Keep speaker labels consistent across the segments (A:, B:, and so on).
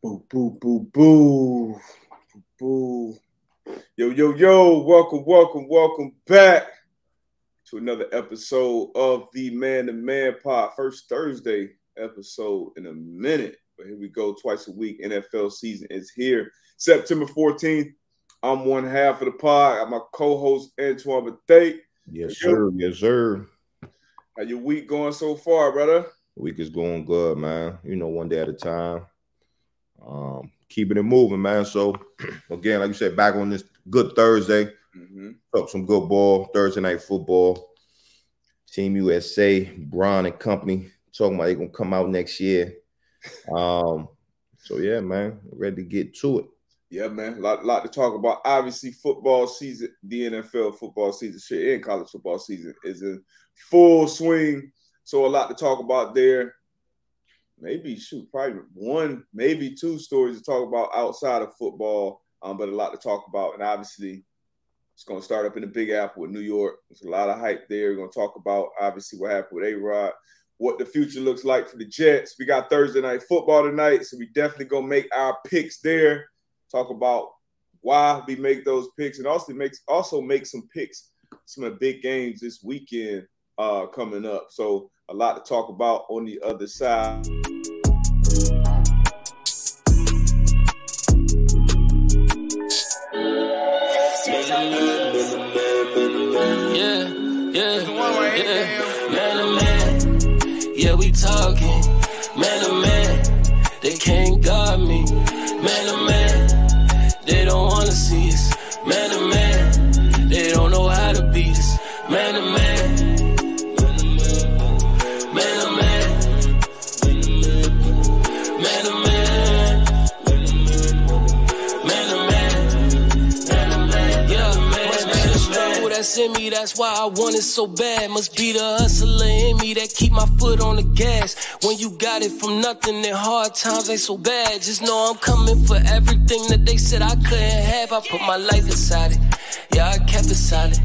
A: Boo, boo, boo, boo. Boo. Yo, yo, yo. Welcome, welcome, welcome back to another episode of the Man to Man Pod. First Thursday episode in a minute. But here we go, twice a week. NFL season is here. September 14th. I'm one half of the pod. I'm my co-host Antoine Bethea.
B: Yes, sir. Yes, sir.
A: How your week going so far, brother?
B: Week is going good, man. You know, one day at a time. Um, keeping it moving, man. So again, like you said, back on this good Thursday. Mm-hmm. Up some good ball, Thursday night football. Team USA, Braun and company talking about they gonna come out next year. Um, so yeah, man, ready to get to it.
A: Yeah, man, a lot, lot to talk about. Obviously, football season, the NFL football season, shit, and college football season is in full swing. So a lot to talk about there maybe shoot probably one, maybe two stories to talk about outside of football, um, but a lot to talk about. And obviously, it's going to start up in the Big Apple with New York. There's a lot of hype there. We're going to talk about obviously what happened with A Rod, what the future looks like for the Jets. We got Thursday night football tonight, so we definitely going to make our picks there. Talk about why we make those picks, and also makes also make some picks, some of the big games this weekend uh, coming up. So a lot to talk about on the other side.
C: Talking. Man to man, they can't guard me. Man to man, in me, that's why I want it so bad. Must be the hustler in me that keep my foot on the gas. When you got it from nothing, then hard times ain't so bad. Just know I'm coming for everything that they said I couldn't have. I put my life inside it. Yeah, I kept it solid.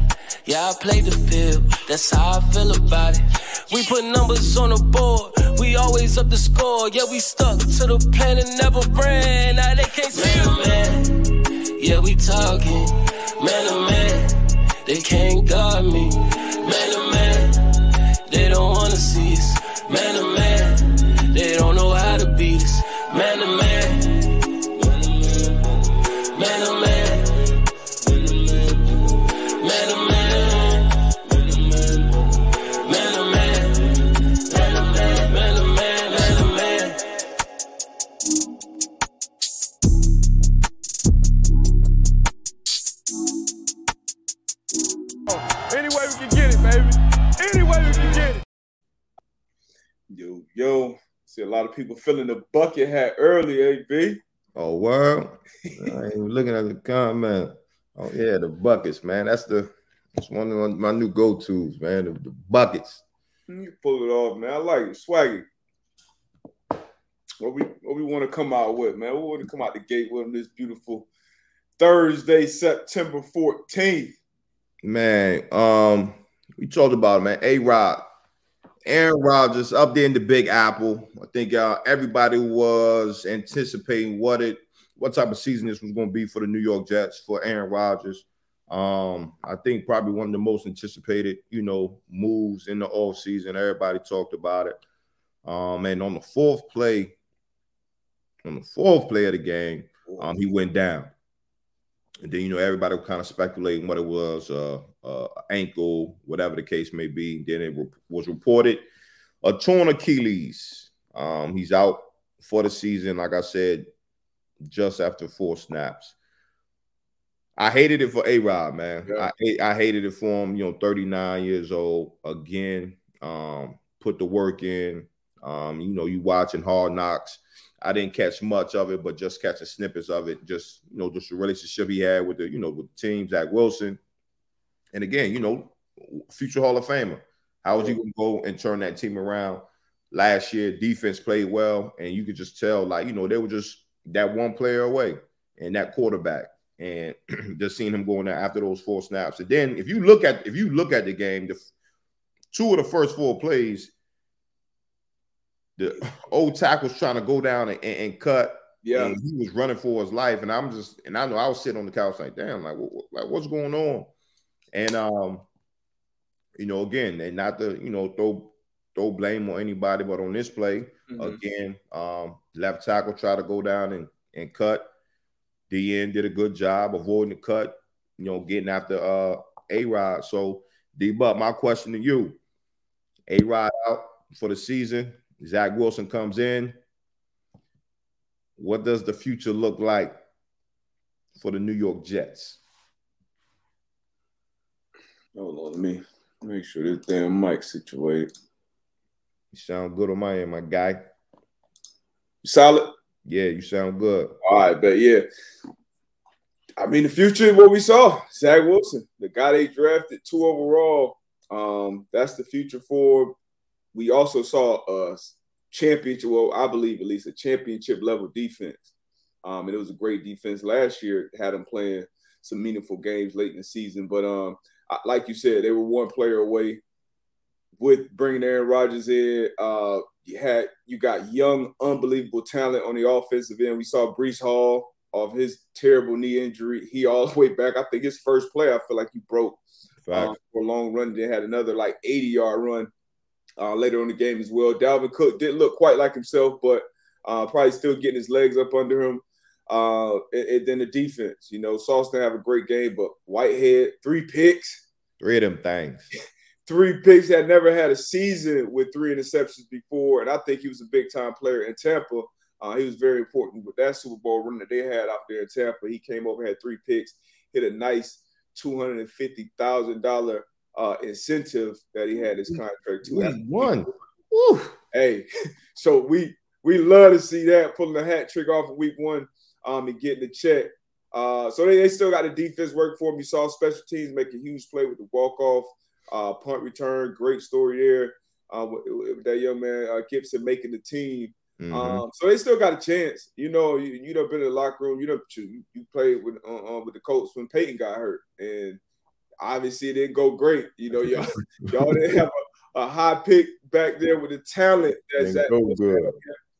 C: Yeah, I played the field. That's how I feel about it. We put numbers on the board. We always up the score. Yeah, we stuck to the plan and never ran. Now they can't see man, man. Yeah, we talking. Man to man. They can't guard me. Man to man, they don't wanna see us. Man to man, they don't know how to beat us. Man to man,
A: lot of people filling the bucket hat early, AB.
B: Oh, well, I ain't looking at the comment. Oh, yeah, the buckets, man. That's the that's one of my new go-tos, man. The, the buckets.
A: You pull it off, man. I like it. Swaggy. What we what we want to come out with, man? We want to come out the gate with this beautiful Thursday, September 14th.
B: Man, um, we talked about it, man. A Rod Aaron Rodgers up there in the Big Apple. I think uh, everybody was anticipating what it, what type of season this was going to be for the New York Jets for Aaron Rodgers. Um, I think probably one of the most anticipated, you know, moves in the off season. Everybody talked about it. Um, and on the fourth play, on the fourth play of the game, um, he went down. And then you know everybody was kind of speculating what it was, uh, uh, ankle, whatever the case may be. Then it re- was reported a torn Achilles. Um, he's out for the season, like I said, just after four snaps. I hated it for A Rod, man. Yeah. I I hated it for him. You know, 39 years old again. Um, put the work in. Um, you know, you watching Hard Knocks. I didn't catch much of it, but just catching snippets of it. Just you know, just the relationship he had with the you know with the team, Zach Wilson, and again, you know, future Hall of Famer. How was he going to go and turn that team around? Last year, defense played well, and you could just tell, like you know, they were just that one player away, and that quarterback, and just seeing him going there after those four snaps. And then, if you look at if you look at the game, the two of the first four plays the old tackle's trying to go down and, and, cut
A: Yeah,
B: and he was running for his life, and I'm just, and I know I was sitting on the couch like, damn, like, what, like what's going on? And um, you know, again, and not to you know throw throw blame on anybody, but on this play, mm-hmm. again, um, left tackle tried to go down and and cut. DN did a good job avoiding the cut, you know, getting after uh A Rod. So D Buck, my question to you: A Rod out for the season. Zach Wilson comes in. What does the future look like for the New York Jets?
A: Hold on, let me make sure this damn mic situated.
B: You sound good on my end, my guy.
A: Solid.
B: Yeah, you sound good.
A: All right, but yeah. I mean, the future is what we saw. Zach Wilson, the guy they drafted two overall. Um, that's the future for. We also saw a championship. Well, I believe at least a championship level defense. Um, and it was a great defense last year. Had them playing some meaningful games late in the season. But um, like you said, they were one player away with bringing Aaron Rodgers in. Uh, you had you got young, unbelievable talent on the offensive end. We saw Breece Hall of his terrible knee injury. He all the way back. I think his first play, I feel like he broke um, for a long run. Then had another like 80 yard run uh, later on the game as well. Dalvin Cook didn't look quite like himself, but uh, probably still getting his legs up under him. Uh, and, and then the defense, you know, Sauce didn't have a great game, but Whitehead, three picks.
B: Three of them things.
A: three picks had never had a season with three interceptions before. And I think he was a big time player in Tampa. Uh, he was very important with that Super Bowl run that they had out there in Tampa. He came over, had three picks, hit a nice $250,000 uh, incentive that he had his contract to.
B: He won.
A: Hey, so we we love to see that pulling the hat trick off of week one um, and getting the check. Uh, so they, they still got the defense work for him. You saw special teams make a huge play with the walk off uh, punt return. Great story there uh, with, with that young man uh, Gibson making the team. Mm-hmm. Um, so they still got a chance. You know, you you have been in the locker room. You know, you, you played with uh, uh, with the Colts when Peyton got hurt, and obviously it didn't go great. You know, y'all y'all didn't have a, a, high pick back there with the talent that's at.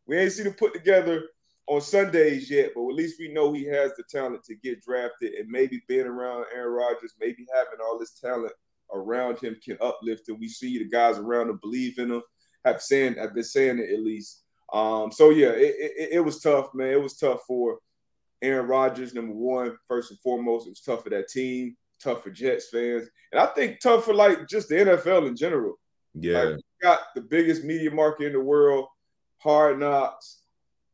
A: We ain't seen him put together on Sundays yet, but at least we know he has the talent to get drafted, and maybe being around Aaron Rodgers, maybe having all this talent around him can uplift him. We see the guys around him believe in him. Have saying, I've been saying it at least. Um, so yeah, it, it, it, was tough, man. It was tough for Aaron Rodgers, number one, first and foremost. It was tough for that team, tough for Jets fans, and I think tough for like just the NFL in general.
B: Yeah,
A: like, got the biggest media market in the world, hard knocks,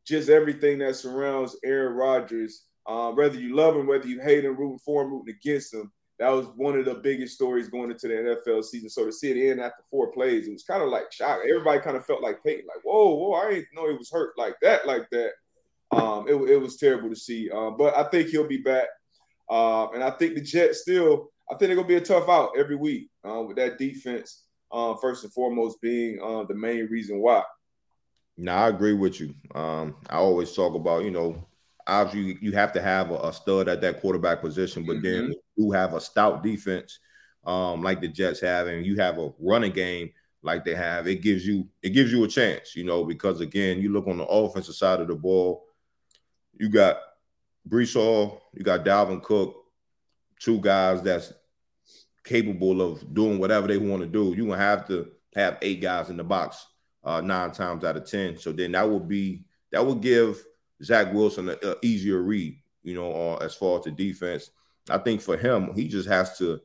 A: just everything that surrounds Aaron Rodgers. Uh, whether you love him, whether you hate him, rooting for him, rooting against him, that was one of the biggest stories going into the NFL season. So to see it end after four plays, it was kind of like shock. Everybody kind of felt like Peyton, like, whoa, whoa, I didn't know he was hurt like that, like that. Um, it, it was terrible to see. Um, but I think he'll be back. Um, and I think the Jets still, I think they're gonna be a tough out every week uh, with that defense. Uh, first and foremost, being uh, the main reason why.
B: No, I agree with you. Um, I always talk about, you know, obviously you have to have a, a stud at that quarterback position, but mm-hmm. then you have a stout defense um, like the Jets have, and you have a running game like they have, it gives you it gives you a chance, you know, because again, you look on the offensive side of the ball, you got Breece Hall, you got Dalvin Cook, two guys that's capable of doing whatever they want to do. You're gonna have to have eight guys in the box uh, nine times out of ten. So then that would be that would give Zach Wilson an easier read, you know, uh, as far as the defense. I think for him, he just has to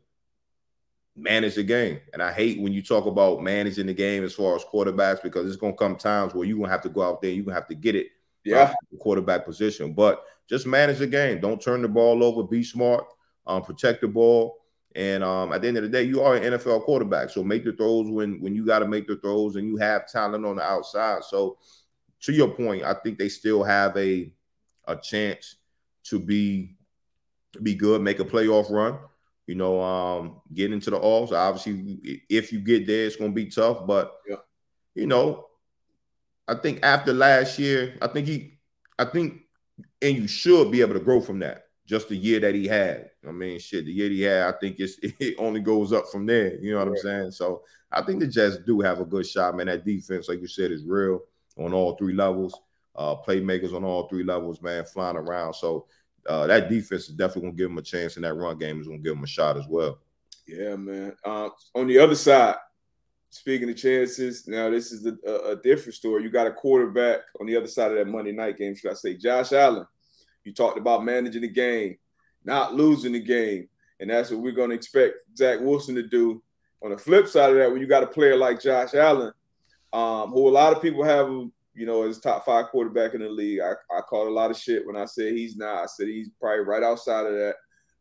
B: manage the game. And I hate when you talk about managing the game as far as quarterbacks because it's to come times where you're to have to go out there, you're to have to get it.
A: Yeah.
B: Quarterback position. But just manage the game. Don't turn the ball over. Be smart. Um, protect the ball. And um, at the end of the day, you are an NFL quarterback. So make the throws when when you got to make the throws and you have talent on the outside. So to your point, I think they still have a a chance to be be good, make a playoff run. You know, um, get into the offs. Obviously, if you get there, it's going to be tough. But
A: yeah.
B: you know, I think after last year, I think he, I think, and you should be able to grow from that. Just the year that he had. I mean, shit, the year he had, I think it's it only goes up from there. You know what I'm saying? So I think the Jets do have a good shot, man. That defense, like you said, is real on all three levels. uh, playmakers on all three levels, man, flying around. So uh, that defense is definitely going to give them a chance, and that run game is going to give them a shot as well.
A: Yeah, man. Uh, on the other side, speaking of chances, now this is a, a, different story. You got a quarterback on the other side of that Monday night game. Should I say Josh Allen? You talked about managing the game, not losing the game, and that's what we're going to expect Zach Wilson to do. On the flip side of that, when you got a player like Josh Allen, um, who a lot of people have you know, as top five quarterback in the league. I, I called a lot of shit when I said he's not. I said he's probably right outside of that.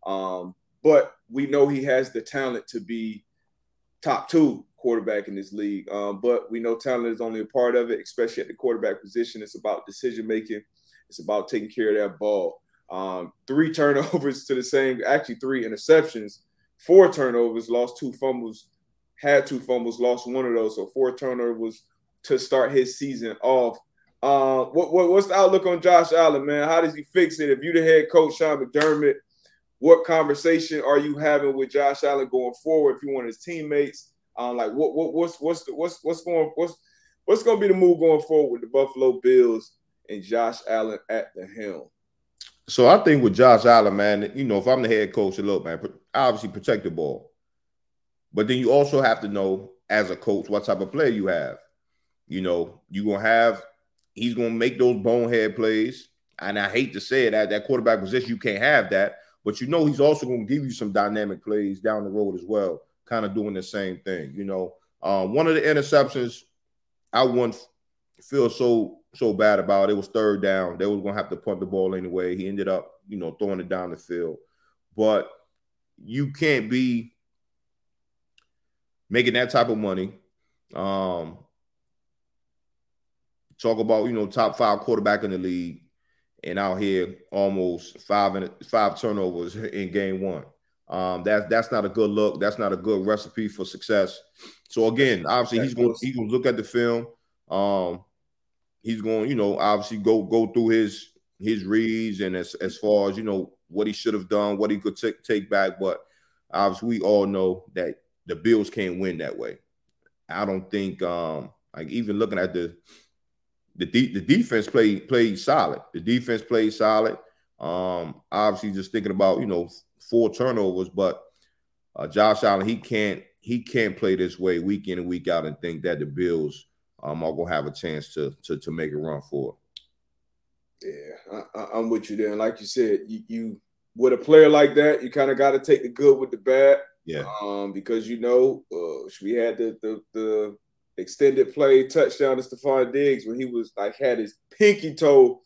A: Um, but we know he has the talent to be top two quarterback in this league. Um, but we know talent is only a part of it, especially at the quarterback position. It's about decision making. It's about taking care of that ball. Um, three turnovers to the same, actually three interceptions, four turnovers, lost two fumbles, had two fumbles, lost one of those. So four turnovers to start his season off. Uh, what, what, what's the outlook on Josh Allen, man? How does he fix it? If you the head coach, Sean McDermott, what conversation are you having with Josh Allen going forward? If you want his teammates, um, like what, what what's what's the, what's what's going what's what's going to be the move going forward with the Buffalo Bills and Josh Allen at the helm?
B: So I think with Josh Allen, man, you know, if I'm the head coach, look, man, obviously protect the ball, but then you also have to know as a coach what type of player you have. You know, you're gonna have he's gonna make those bonehead plays. And I hate to say it, at that quarterback position, you can't have that. But you know, he's also gonna give you some dynamic plays down the road as well, kind of doing the same thing. You know, um, one of the interceptions I once feel so so bad about. It was third down. They was gonna have to punt the ball anyway. He ended up, you know, throwing it down the field. But you can't be making that type of money. Um, talk about you know top five quarterback in the league, and out here almost five and five turnovers in game one. Um, that's that's not a good look. That's not a good recipe for success. So again, obviously he's going he's going to look at the film. Um, he's going you know obviously go go through his his reads and as as far as you know what he should have done, what he could take take back. But obviously we all know that the Bills can't win that way. I don't think um like even looking at the the de- the defense played played solid. The defense played solid. Um, obviously, just thinking about you know four turnovers, but uh, Josh Allen he can't he can't play this way week in and week out and think that the Bills um, are gonna have a chance to to to make a run for.
A: Yeah, I, am with you there. And like you said, you, you with a player like that, you kind of got to take the good with the bad.
B: Yeah.
A: Um, because you know, uh, we had the the the extended play touchdown to Stefon Diggs when he was like had his pinky toe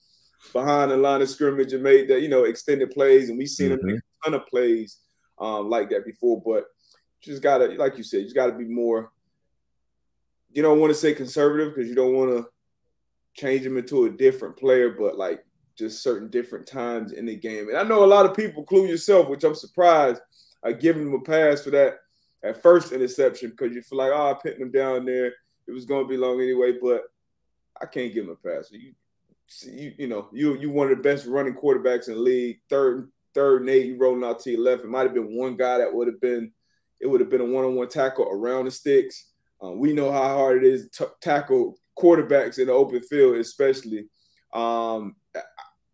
A: behind the line of scrimmage and made that, you know, extended plays. And we've seen mm-hmm. a ton of plays um, like that before. But just gotta, like you said, you gotta be more, you don't want to say conservative because you don't want to change him into a different player, but like just certain different times in the game. And I know a lot of people, including yourself, which I'm surprised, are giving him a pass for that at first interception because you feel like, oh, I pinned him down there. It was going to be long anyway, but I can't give him a pass. You, you, you know, you you one of the best running quarterbacks in the league. Third, third and eight, you rolling out to your left. It might have been one guy that would have been, it would have been a one-on-one tackle around the sticks. Um, we know how hard it is to tackle quarterbacks in the open field, especially. Um,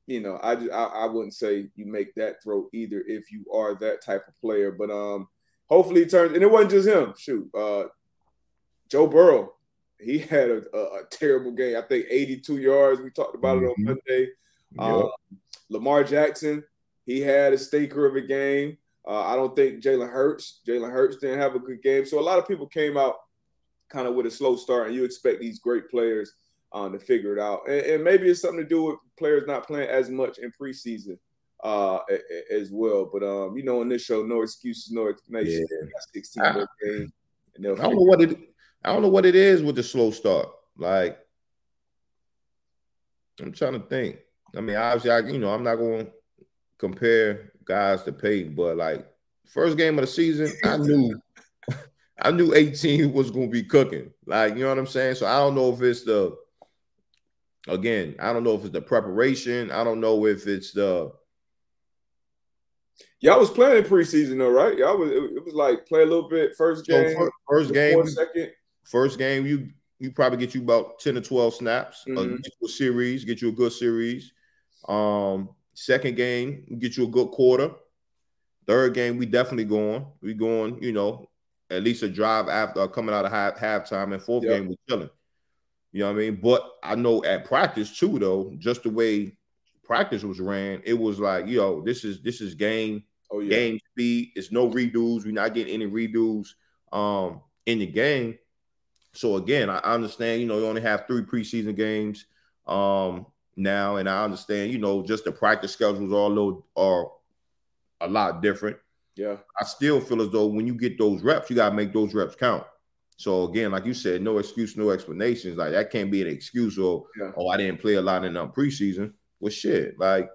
A: you know, I, I I wouldn't say you make that throw either if you are that type of player, but um, hopefully he turns. And it wasn't just him. Shoot, uh, Joe Burrow, he had a, a, a, terrible game. I think 82 yards. We talked about mm-hmm. it on mm-hmm. Monday. Yep. Um, Lamar Jackson, he had a stinker of a game. Uh, I don't think Jalen Hurts. Jalen Hurts didn't have a good game. So a lot of people came out kind of with a slow start, and you expect these great players um, to figure it out. And, and, maybe it's something to do with players not playing as much in preseason uh, as well. But um, you know, in this show, no excuses, no explanations. Yeah. 16 I, games.
B: I don't know what it. I don't know what it is with the slow start. Like, I'm trying to think. I mean, obviously, I you know, I'm not going to compare guys to Peyton, but like first game of the season, I knew. I knew 18 was going to be cooking. Like, you know what I'm saying? So I don't know if it's the again, I don't know if it's the preparation. I don't know if it's the
A: Y'all was playing in preseason though, right? Y'all was it, was like play a little bit first game,
B: so first, first game, second. First game, you you probably get you about 10 or 12 snaps, uh,
A: Mhm.
B: a series, get you a good series. Um, second game, get you a good quarter. Third game, we definitely going. We going, you know, at least a drive after uh, coming out of half halftime. And fourth
A: Yep.
B: game, we chilling. You know what I mean? But I know at practice too, though, just the way practice was ran, it was like, yo, this is this is game
A: Oh yeah.
B: game speed. It's no redos. We're not getting any redos um in the game. So again, I understand, you know, you only have three preseason games um now, and I understand, you know, just the practice schedules are a little are a lot different.
A: Yeah.
B: I still feel as though when you get those reps, you gotta make those reps count. So again, like you said, no excuse, no explanations. Like that can't be an excuse or
A: Yeah.
B: oh, I didn't play a lot in um, preseason. Well, shit, like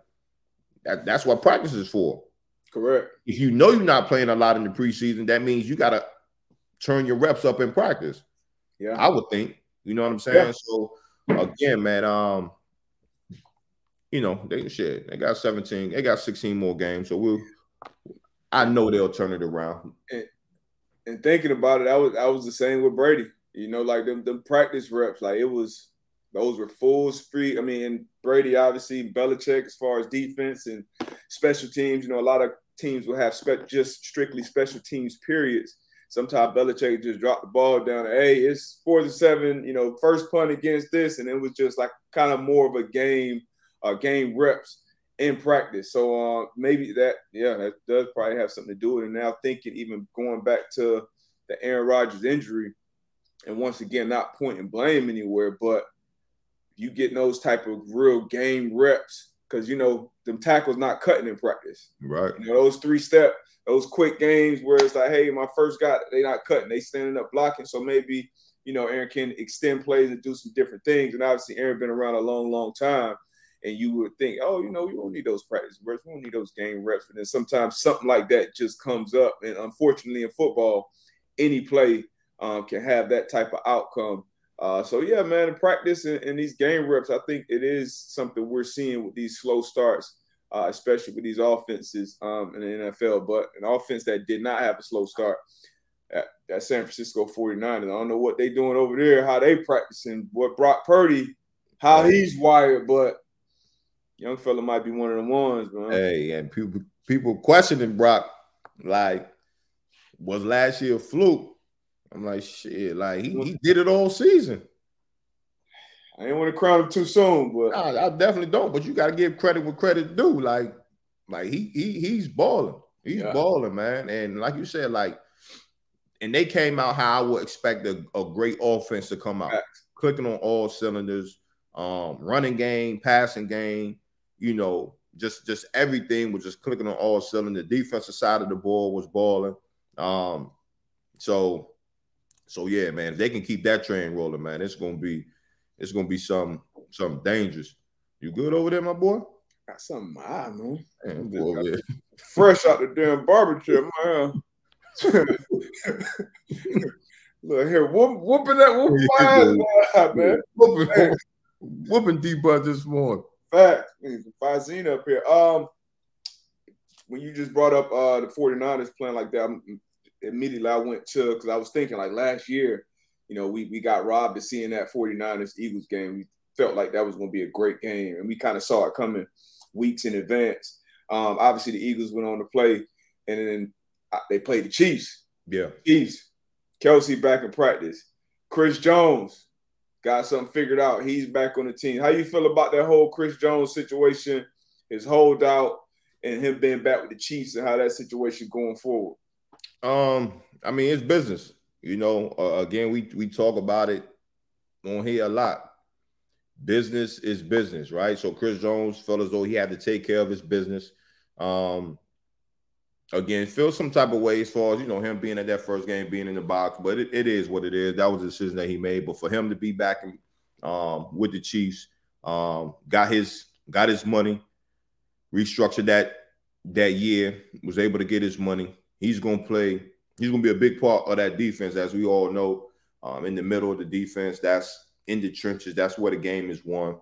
B: that, that's what practice is for
A: Correct.
B: if you know you're not playing a lot in the preseason, that means you got to turn your reps up in practice.
A: Yeah.
B: I would think. You know what I'm saying?
A: Yeah.
B: So again, man, um, you know, they shit, they got 17, they got 16 more games. So we'll I know they'll turn it around.
A: and thinking about it, I was I was the same with Brady. You know, like them them practice reps, like it was those were full speed. I mean, Brady obviously Belichick as far as defense and special teams. You know, a lot of teams will have spe- just strictly special teams periods. Sometimes Belichick just dropped the ball down. Hey, it's four to seven. You know, first punt against this, and it was just like kind of more of a game, uh, game reps in practice. So uh, maybe that, yeah, that does probably have something to do with it. And now thinking, even going back to the Aaron Rodgers injury, and once again, not pointing blame anywhere, but you getting those type of real game reps because you know them tackles not cutting in practice.
B: Right.
A: You know those three step, those quick games where it's like, hey, my first guy, they not cutting, they standing up blocking. So maybe you know Aaron can extend plays and do some different things. And obviously, Aaron been around a long, long time. And you would think, oh, you know, you don't need those practice reps. We don't need those game reps. And then sometimes something like that just comes up. And unfortunately, in football, any play um, can have that type of outcome. Uh, so yeah, man, practice and, and, these game reps, I think it is something we're seeing with these slow starts, uh, especially with these offenses um, in the NFL. But an offense that did not have a slow start, at, that San Francisco 49ers. I don't know what they're doing over there, how they practicing, what Brock Purdy, how he's wired, but young fella might be one of the ones, man.
B: Hey, and people people questioning Brock, like, was last year a fluke? I'm like, shit, like he, he did it all season.
A: I didn't want to crown him too soon, but
B: nah, I definitely don't. But you got to give credit where credit due. Like, like he he he's balling. He's yeah. balling, man. And like you said, like, and they came out how I would expect a, a great offense to come out, clicking on all cylinders, um, running game, passing game, you know, just just everything was just clicking on all cylinders. The defensive side of the ball was balling. Um, so so yeah, man, if they can keep that train rolling, man, it's gonna be it's gonna be some some dangerous. You good over there, my boy?
A: Got something high, man.
B: man boy, yeah.
A: Fresh out the damn barber chair, man. Look here, whoop, whooping that whooping my ass, man.
B: Whooping, whooping deep this morning.
A: Fact. Fazine up here. Um, when you just brought up uh the 49ers playing like that, I'm, immediately I went to because I was thinking like last year, you know, we we got robbed of seeing that 49ers Eagles game. We felt like that was going to be a great game, and we kind of saw it coming weeks in advance. Um, obviously, the Eagles went on to play, and then they played the Chiefs.
B: Yeah,
A: Chiefs. Kelce back in practice. Chris Jones got something figured out. He's back on the team. How you feel about that whole Chris Jones situation, his holdout, and him being back with the Chiefs, and how that situation going forward?
B: Um, I mean, it's business. You know, uh, again, we we talk about it on here a lot. Business is business, right? So Chris Jones felt as though he had to take care of his business. Um, again, feel some type of way as far as you know him being at that first game, being in the box, but it, it is what it is. That was a decision that he made. But for him to be back in, um, with the Chiefs, um, got his got his money, restructured that that year, was able to get his money he's going to play. He's going to be a big part of that defense, as we all know. Um, in the middle of the defense, that's in the trenches. That's where the game is won.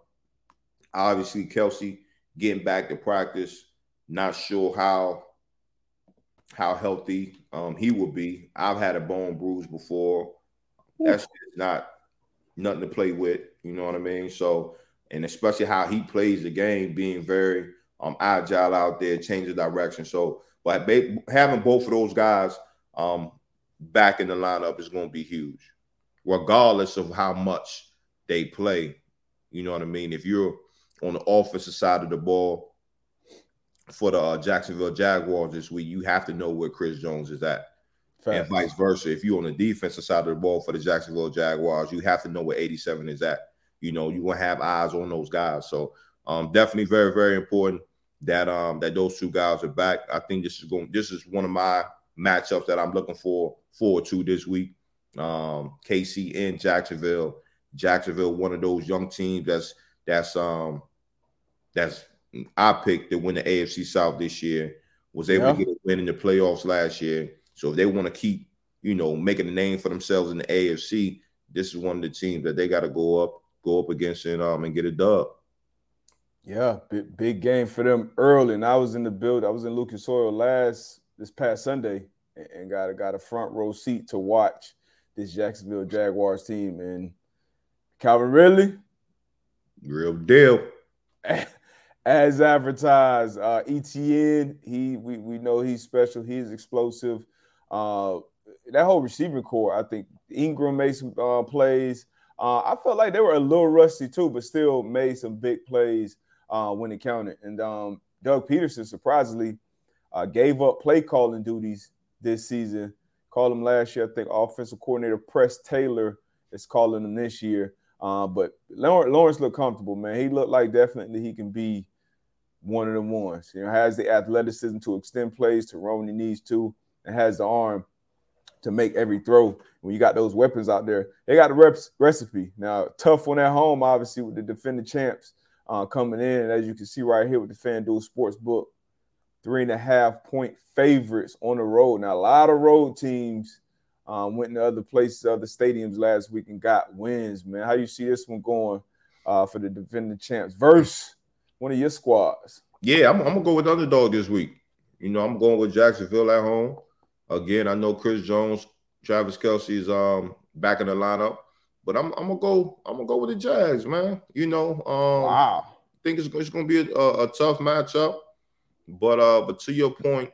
B: Obviously, Kelce getting back to practice. Not sure how how healthy um, he will be. I've had a bone bruise before. That's not nothing to play with. You know what I mean? So, and especially how he plays the game, being very um, agile out there, changing direction. So, but having both of those guys um, back in the lineup is going to be huge, regardless of how much they play. You know what I mean? If you're on the offensive side of the ball for the uh, Jacksonville Jaguars this week, you have to know where Chris Jones is at. And vice versa. If you're on the defensive side of the ball for the Jacksonville Jaguars, you have to know where 87 is at. You know, you want to have eyes on those guys. So um, definitely very, very important that um that those two guys are back. I think this is going this is one of my matchups that I'm looking for forward to this week. Um KC in Jacksonville. Jacksonville, one of those young teams that's that's um that's I picked to win the AFC South this year. Was able yeah. to get a win in the playoffs last year. So if they want to keep, you know, making a name for themselves in the AFC, this is one of the teams that they got to go up, go up against and um and get a dub.
A: Yeah, big, big game for them early. And I was in the build. I was in Lucas Oil last this past Sunday and got a got a front row seat to watch this Jacksonville Jaguars team. And Calvin Ridley,
B: real deal.
A: As advertised, uh, ETN, he we, we know he's special. He's explosive. Uh, that whole receiving corps, I think Engram made some uh, plays. Uh, I felt like they were a little rusty too, but still made some big plays uh, when it counted. And um, Doug Pederson surprisingly uh, gave up play calling duties this season. Called him last year. I think offensive coordinator Press Taylor is calling him this year. Uh, but Lawrence looked comfortable, man. He looked like definitely he can be one of the ones. You know, has the athleticism to extend plays to run when he needs to, and has the arm to make every throw. When you got those weapons out there, they got the reps, recipe. Now, tough one at home, obviously, with the defending champs uh, coming in. As you can see right here with the FanDuel Sportsbook, three and a half point favorites on the road. Now, a lot of road teams um, went to other places, other stadiums last week and got wins, man. How you see this one going uh, for the defending champs versus one of your squads?
B: Yeah, I'm, I'm gonna go with underdog this week. You know, I'm going with Jacksonville at home. Again, I know Chris Jones, Travis Kelce's um back in the lineup. But I'm, I'm gonna go. I'm gonna go with the Jags, man. You know, um, wow. I think it's, it's gonna be a, a, a, tough matchup. But uh, but to your point,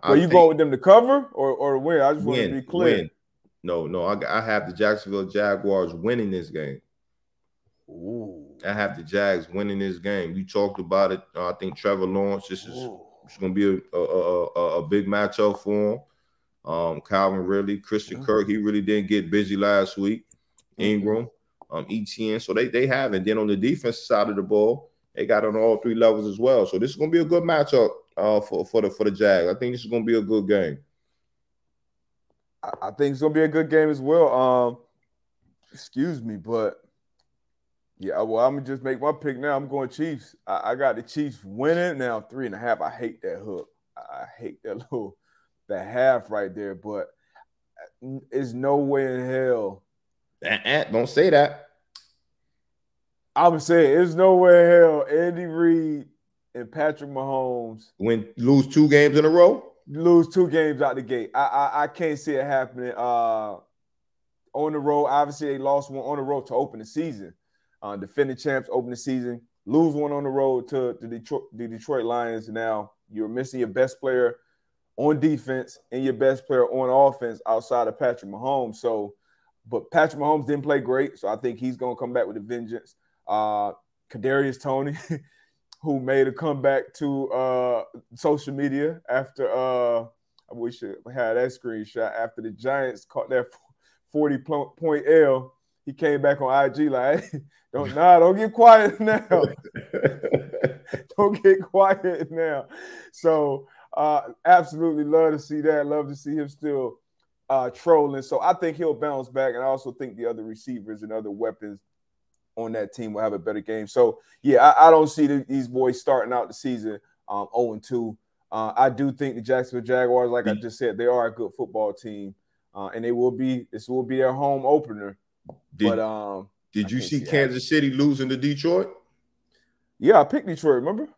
A: are you going with them to cover or or win? I just want to be clear. Win.
B: No, no, I, I have the Jacksonville Jaguars winning this game. Ooh. I have the Jags winning this game. You talked about it. Uh, I think Trevor Lawrence. This is it's going to be a, a, a, a, big matchup for him. Um, Calvin Ridley, Christian mm-hmm. Kirk. He really didn't get busy last week. Engram, um, ETN. So they they have, and then on the defense side of the ball, they got on all three levels as well. So this is going to be a good matchup uh, for for the for the Jags. I think this is going to be a good game.
A: I think it's going to be a good game as well. Um, excuse me, but yeah, well, I'm gonna just make my pick now. I'm going Chiefs. I, I got the Chiefs winning now, three and a half. I hate that hook. I hate that little that half right there, but there's no way in hell
B: uh-uh, don't say that.
A: I would say there's no way hell Andy Reid and Patrick Mahomes
B: when lose two games in a row.
A: Lose two games out the gate. I I, I can't see it happening. Uh, on the road, obviously they lost one on the road to open the season. Uh, defending champs open the season, lose one on the road to the Detroit, the Detroit Lions. Now you're missing your best player on defense and your best player on offense outside of Patrick Mahomes. So but Patrick Mahomes didn't play great, so I think he's going to come back with a vengeance. Uh, Kadarius Toney, who made a comeback to uh, social media after uh, I wish I had that screenshot after the Giants caught that 40 point L. He came back on IG like, hey, don't nah, don't get quiet now. don't get quiet now. So uh, absolutely love to see that. Love to see him still uh, trolling. So I think he'll bounce back, and I also think the other receivers and other weapons on that team will have a better game. So yeah, I, I don't see the, these boys starting out the season um, 0 and 2. Uh, I do think the Jacksonville Jaguars, like I just said, they are a good football team, uh, and they will be. This will be their home opener.
B: Did,
A: but
B: um, did you see, see Kansas City losing to Detroit?
A: Yeah, I picked Detroit. Remember?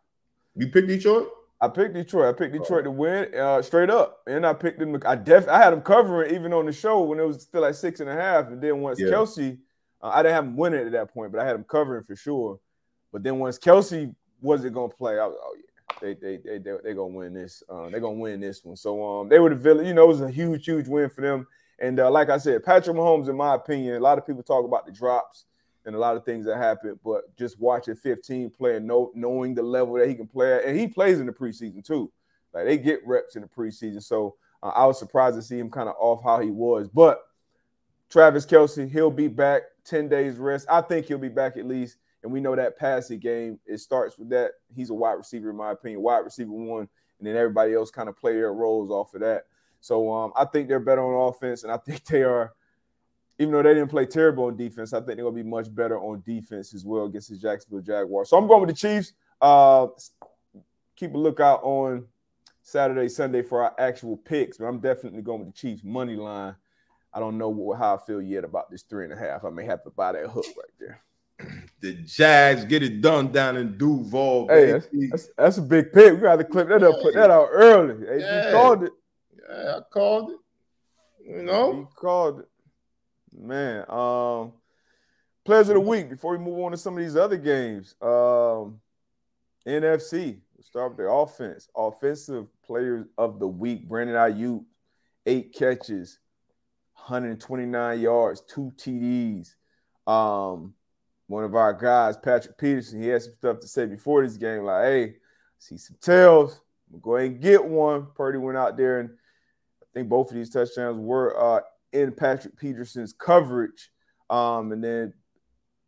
B: You picked Detroit?
A: I picked Detroit. I picked Detroit to win uh, straight up, and I picked them. I def I had them covering even on the show when it was still at six and a half, and then once yeah. Kelce Uh, I didn't have him winning at that point, but I had him covering for sure. But then once Kelce wasn't gonna play, I was oh yeah, they they they they they gonna win this. Uh, they're gonna win this one. So um, they were the villain. You know, it was a huge huge win for them. And uh, like I said, Patrick Mahomes, in my opinion, a lot of people talk about the drops and a lot of things that happen, but just watching 15 play and know, knowing the level that he can play at, and he plays in the preseason too. Like they get reps in the preseason, so uh, I was surprised to see him kind of off how he was. But Travis Kelce, he'll be back 10 days rest. I think he'll be back at least. And we know that passing game, it starts with that. He's a wide receiver, in my opinion, wide receiver one, and then everybody else kind of play their roles off of that. So um, I think they're better on offense, and I think they are, even though they didn't play terrible on defense, I think they're gonna be much better on defense as well against the Jacksonville Jaguars. So I'm going with the Chiefs. Uh, keep a lookout on Saturday, Sunday for our actual picks, but I'm definitely going with the Chiefs money line. I don't know how I feel yet about this three and a half. I may have to buy that hook right there.
B: The Jags get it done down in Duval.
A: Hey, that's, that's, that's, a big pick. We got to clip that up, put that out early. Hey, yeah. You called it.
B: Yeah, I called it. You know,
A: you called it. Man, um, players of the week. Before we move on to some of these other games, um, NFC. We'll start with the offense. Offensive players of the week. Brandon Aiyuk, eight catches, 129 yards, two TDs. Um, one of our guys, Patrick Peterson, he had some stuff to say before this game, like, hey, see some tails. Go ahead and get one. Purdy went out there and I think both of these touchdowns were uh, in Patrick Peterson's coverage. Um, and then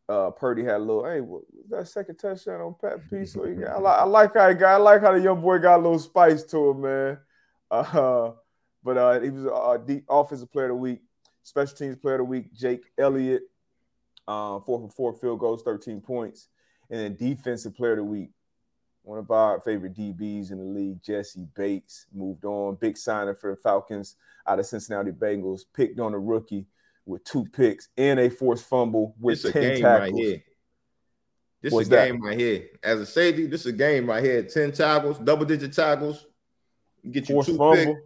A: uh, Purdy had a little, hey, was that second touchdown on Pat P? So I, like, I like how he got, I like how the young boy got a little spice to him, man. Uh, but uh, he was a deep offensive player of the week, special teams player of the week, Jake Elliott, uh, four for four field goals, 13 points. And then defensive player of the week, one of our favorite DBs in the league, Jessie Bates, moved on. Big signing for the Falcons out of Cincinnati Bengals. Picked on a rookie with two picks and a forced fumble with this 10 tackles. Right here.
B: This is a game right here. As a safety, this is a game right here. 10 tackles, double digit tackles. Get you forced two fumble. picks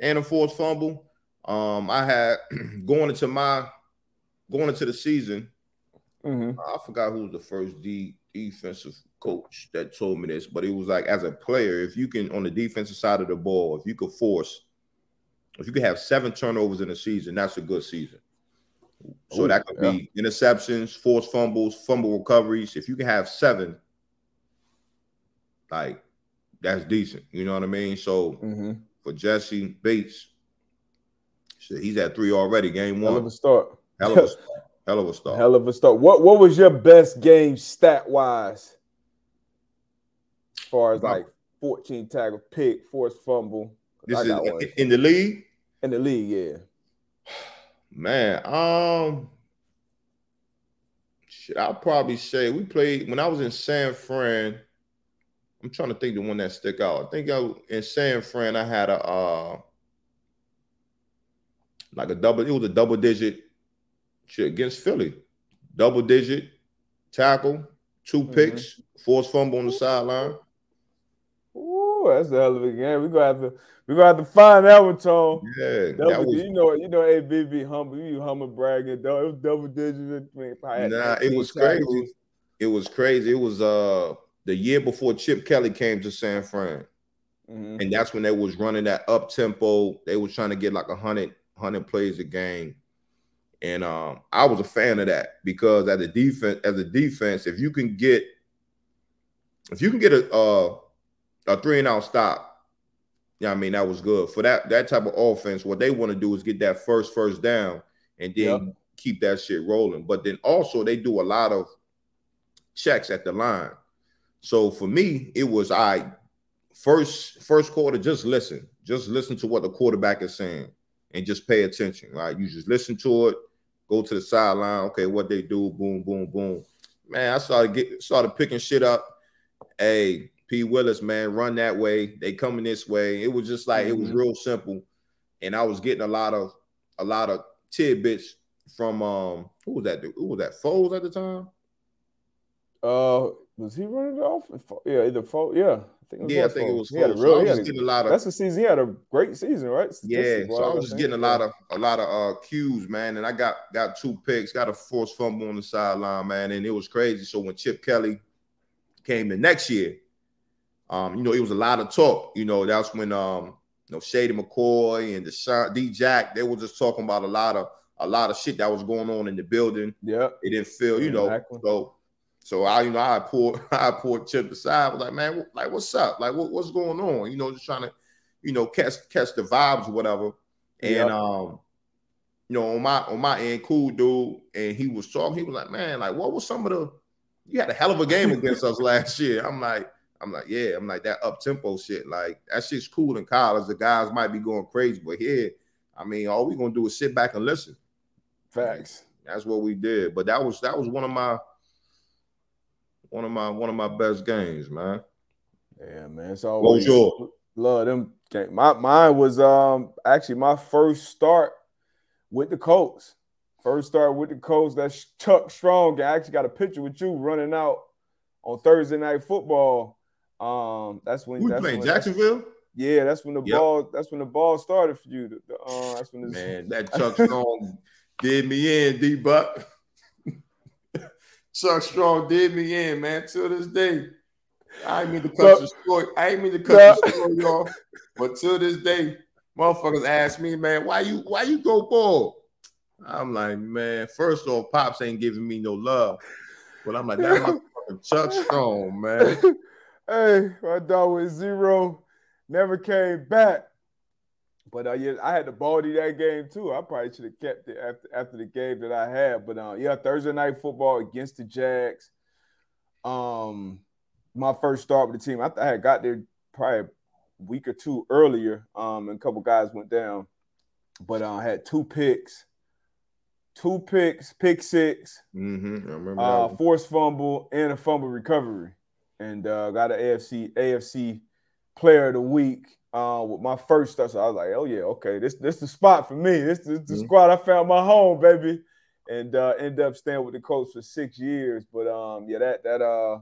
B: and a forced fumble. Um, I had going into my going into the season. Mm-hmm. I forgot who was the first D defensive coach that told me this, but it was like as a player, if you can on the defensive side of the ball, if you could force, if you could have seven turnovers in a season, that's a good season. So Ooh, that could yeah. be interceptions, forced fumbles, fumble recoveries. If you can have seven, like that's decent. You know what I mean? So mm-hmm. for Jessie Bates, he's at three already. Game one.
A: Hell of a start.
B: Hell of a start. Hell of a start.
A: Hell of a start. What What was your best game stat wise? Far as like 14 tackle, pick, forced fumble.
B: This is in the league.
A: In the league, yeah.
B: Man, um, shit, I'll probably say we played when I was in San Fran. I'm trying to think the one that stick out. I think I in San Fran I had a uh like a double. It was a double digit shit against Philly. Double digit tackle, 2 mm-hmm. picks, forced fumble on the sideline.
A: Ooh, that's a hell of a game. We're gonna have to we're gonna have to find that one, Tone.
B: Yeah,
A: double, was, you know, you know, ABB humble, you humble bragging. Though it was double digits.
B: Nah, it was crazy. Tackles. It was crazy. It was uh the year before Chip Kelly came to San Fran. Mm-hmm. And that's when they was running that up tempo. They was trying to get like a hundred, hundred plays a game. And um, I was a fan of that because as a defense, as a defense, if you can get if you can get a uh, a three and out stop, yeah, I mean that was good for that that type of offense. What they want to do is get that first first down and then yep. keep that shit rolling. But then also they do a lot of checks at the line. So for me, it was I first first quarter. Just listen, just listen to what the quarterback is saying, and just pay attention. Right, you just listen to it go to the sideline. Okay, what they do? Boom, boom, boom. Man, I started get started picking shit up. Hey, P. Willis, man, run that way. They coming this way. It was just like mm-hmm. it was mm-hmm. real simple, and I was getting a lot of a lot of tidbits from um who was that? Who was that? Foles at the time.
A: Uh, Was he running it off? Yeah, either four. Yeah, I
B: think. It was yeah, I think it was. He had a real. So he had a,
A: a, lot of. That's the season. He had a great season, right?
B: Yeah. So I was just getting a lot of a lot of uh cues, man, and I got got two picks, got a forced fumble on the sideline, man, and it was crazy. So when Chip Kelly came the next year, um, you know, it was a lot of talk. You know, that's when um, you know, Shady McCoy and the D Jack, they were just talking about a lot of a lot of shit that was going on in the building.
A: Yeah,
B: it didn't feel, you know. Exactly. So, so I, you know, I poured, I poured Chip aside. I was like, man, like, what's up? Like, what, what's going on? You know, just trying to, you know, catch catch the vibes or whatever. And um, you know, on my on my end, cool dude, and he was talking. He was like, man, like, what was some of the? You had a hell of a game against us last year. I'm like. I'm like, yeah, I'm like that up tempo shit. Like that shit's cool in college. The guys might be going crazy, but here, I mean, all we gonna do is sit back and listen.
A: Facts.
B: That's what we did. But that was that was one of my one of my one of my best games, man.
A: Yeah, man. It's always love them game. My mine was um actually my first start with the Colts. First start with the Colts. That's Chuck Strong. I actually got a picture with you running out on Thursday night football. Um, that's when
B: we
A: that's
B: playing when, Jacksonville.
A: Yeah, that's when the yep. ball. That's when the ball started for you. The, uh, that's when
B: man that Chuck Strong did me in, D Buck. Chuck Strong did me in, man. Till this day, I ain't mean to cut the story. I ain't mean to cut the story off, but till this day, motherfuckers ask me, man, why you why you go ball? I'm like, man, first off, pops ain't giving me no love, but I'm like, that's my fucking Chuck Strong, man.
A: Hey, my dog was zero, never came back. But uh, yeah, I had to baldy that game too. I probably should have kept it after after the game that I had. But uh, yeah, Thursday night football against the Jags. Um, my first start with the team. I, I had got there probably a week or two earlier. Um, and a couple guys went down, but uh, I had two picks, two picks, pick 6
B: mm-hmm. I remember
A: uh, forced fumble and a fumble recovery, and uh, got an AFC AFC Player of the Week uh, with my first stuff. So I was like, oh yeah, okay, this this the spot for me. This, this the mm-hmm. squad. I found my home, baby, and uh, ended up staying with the coach for six years. But um, yeah, that that uh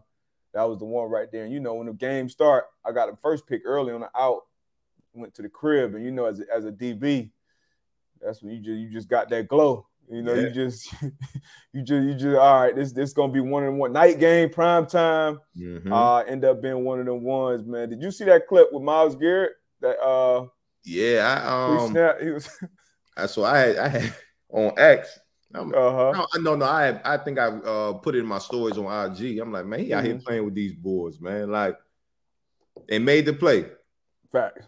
A: that was the one right there. And you know, when the game start, I got the first pick early on the out. Went to the crib, and you know, as a, as a DB, that's when you just you just got that glow. You know, yeah. you just you just you just all right. This this gonna be one of the one night game, prime time. Mm-hmm. Uh, end up being one of the ones, man. Did you see that clip with Myles Garrett? That uh,
B: yeah, I um,
A: he was.
B: so I had I had on X. uh-huh. No, no, no. I had, I think I uh put it in my stories on IG. I'm like, man, he mm-hmm. out here mm-hmm. playing with these boys, man. Like, they made the play.
A: Fact.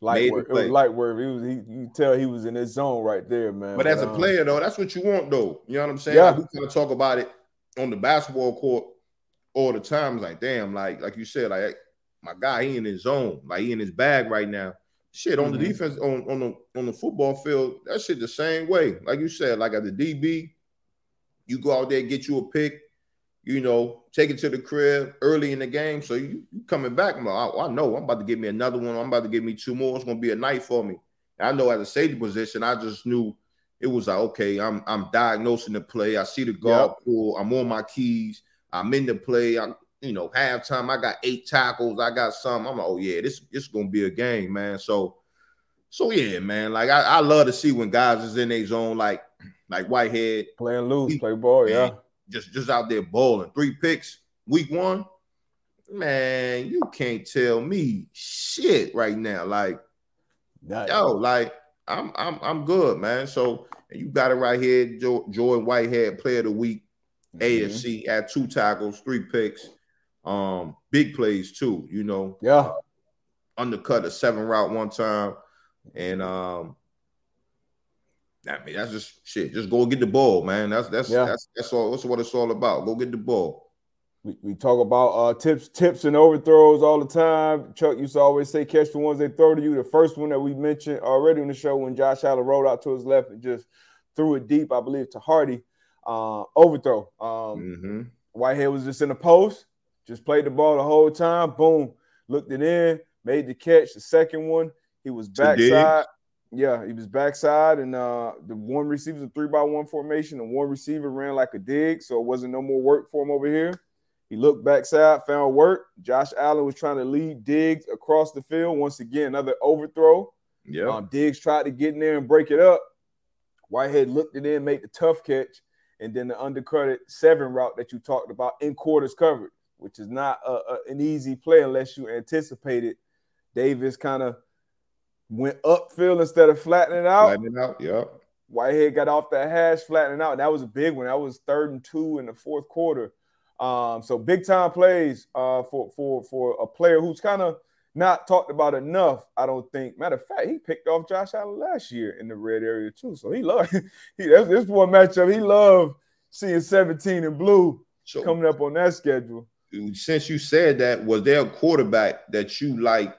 A: Light work. It was light work. He was he you tell he was in his zone right there, man.
B: But, but as um, a player, though, that's what you want, though. You know what I'm saying? Yeah. Like, we kind of talk about it on the basketball court all the time. It's like, damn, like like you said, like my guy, he in his zone, like he in his bag right now. Shit on mm-hmm. the defense on on the on the football field, that shit the same way. Like you said, like at the DB, you go out there get you a pick, you know, take it to the crib early in the game. So you, you coming back. I'm like, I, I, know I'm about to get me another one. I'm about to get me two more. It's gonna be a night for me. I know at a safety position, I just knew it was like, okay, I'm I'm diagnosing the play. I see the guard yep. pull. I'm on my keys. I'm in the play. I'm you know, halftime, I got eight tackles. I got some. I'm like, oh yeah, this this gonna be a game, man. So, so yeah, man. Like I, I love to see when guys is in their zone, like like Whitehead
A: playing loose, he, play ball, yeah.
B: Just just out there bowling. Three picks, week one. Man, you can't tell me shit right now. Like, Not yo, like I'm I'm I'm good, man. So you got it right here, Joy, Jordan Whitehead, player of the week, mm-hmm. AFC at two tackles, three picks. Um, big plays too, you know.
A: Yeah.
B: Undercut a seven route one time. And um I mean that's just shit. Just go get the ball, man. That's that's yeah. that's that's all that's what it's all about. Go get the ball.
A: We, we talk about uh, tips, tips and overthrows all the time. Chuck used to always say, "Catch the ones they throw to you." The first one that we mentioned already on the show when Josh Allen rolled out to his left and just threw it deep, I believe, to Hardy. Uh, overthrow. Um, mm-hmm. Whitehead was just in the post. Just played the ball the whole time. Boom, looked it in, made the catch. The second one, he was backside. Yeah, he was backside, and uh, the one receiver, a three by one formation, and one receiver ran like a dig, so it wasn't no more work for him over here. He looked backside, found work. Josh Allen was trying to lead Diggs across the field. Once again, another overthrow.
B: Yeah.
A: Um, Diggs tried to get in there and break it up. Whitehead looked it in, made the tough catch, and then the undercutted seven route that you talked about in quarters covered, which is not a, a, an easy play unless you anticipated. Davis kind of went upfield instead of flattening out.
B: Flattening out. Yeah.
A: Whitehead got off that hash, flattening out. That was a big one. That was third and two in the fourth quarter. Um, so big time plays uh, for for for a player who's kind of not talked about enough. I don't think. Matter of fact, he picked off Josh Allen last year in the red area too. So he loved. He, that's this one matchup. He loved seeing 17 and blue
B: So
A: coming up on that schedule.
B: since you said that, was there a quarterback that you like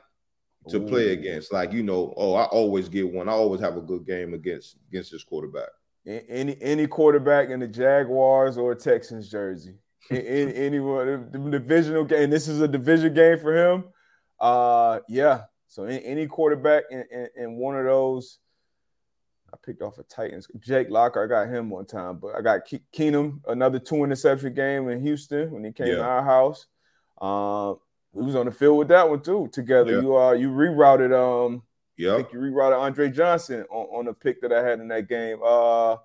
B: to play against? Like, you know, oh, I always get one. I always have a good game against against this quarterback.
A: Any any quarterback in the Jaguars or Texans jersey, any anyone the divisional game. This is a division game for him. Uh, yeah. So any, any quarterback in, in, in one of those, I picked off a Titans. Jake Locker, I got him one time, but I got Ke- Keenum, another two interception game in Houston when he came to our house. Um, we was on the field with that one too together.
B: Yeah.
A: You uh you rerouted um yeah.
B: I
A: think you rerouted Andre Johnson on, on the pick that I had in that game. Uh,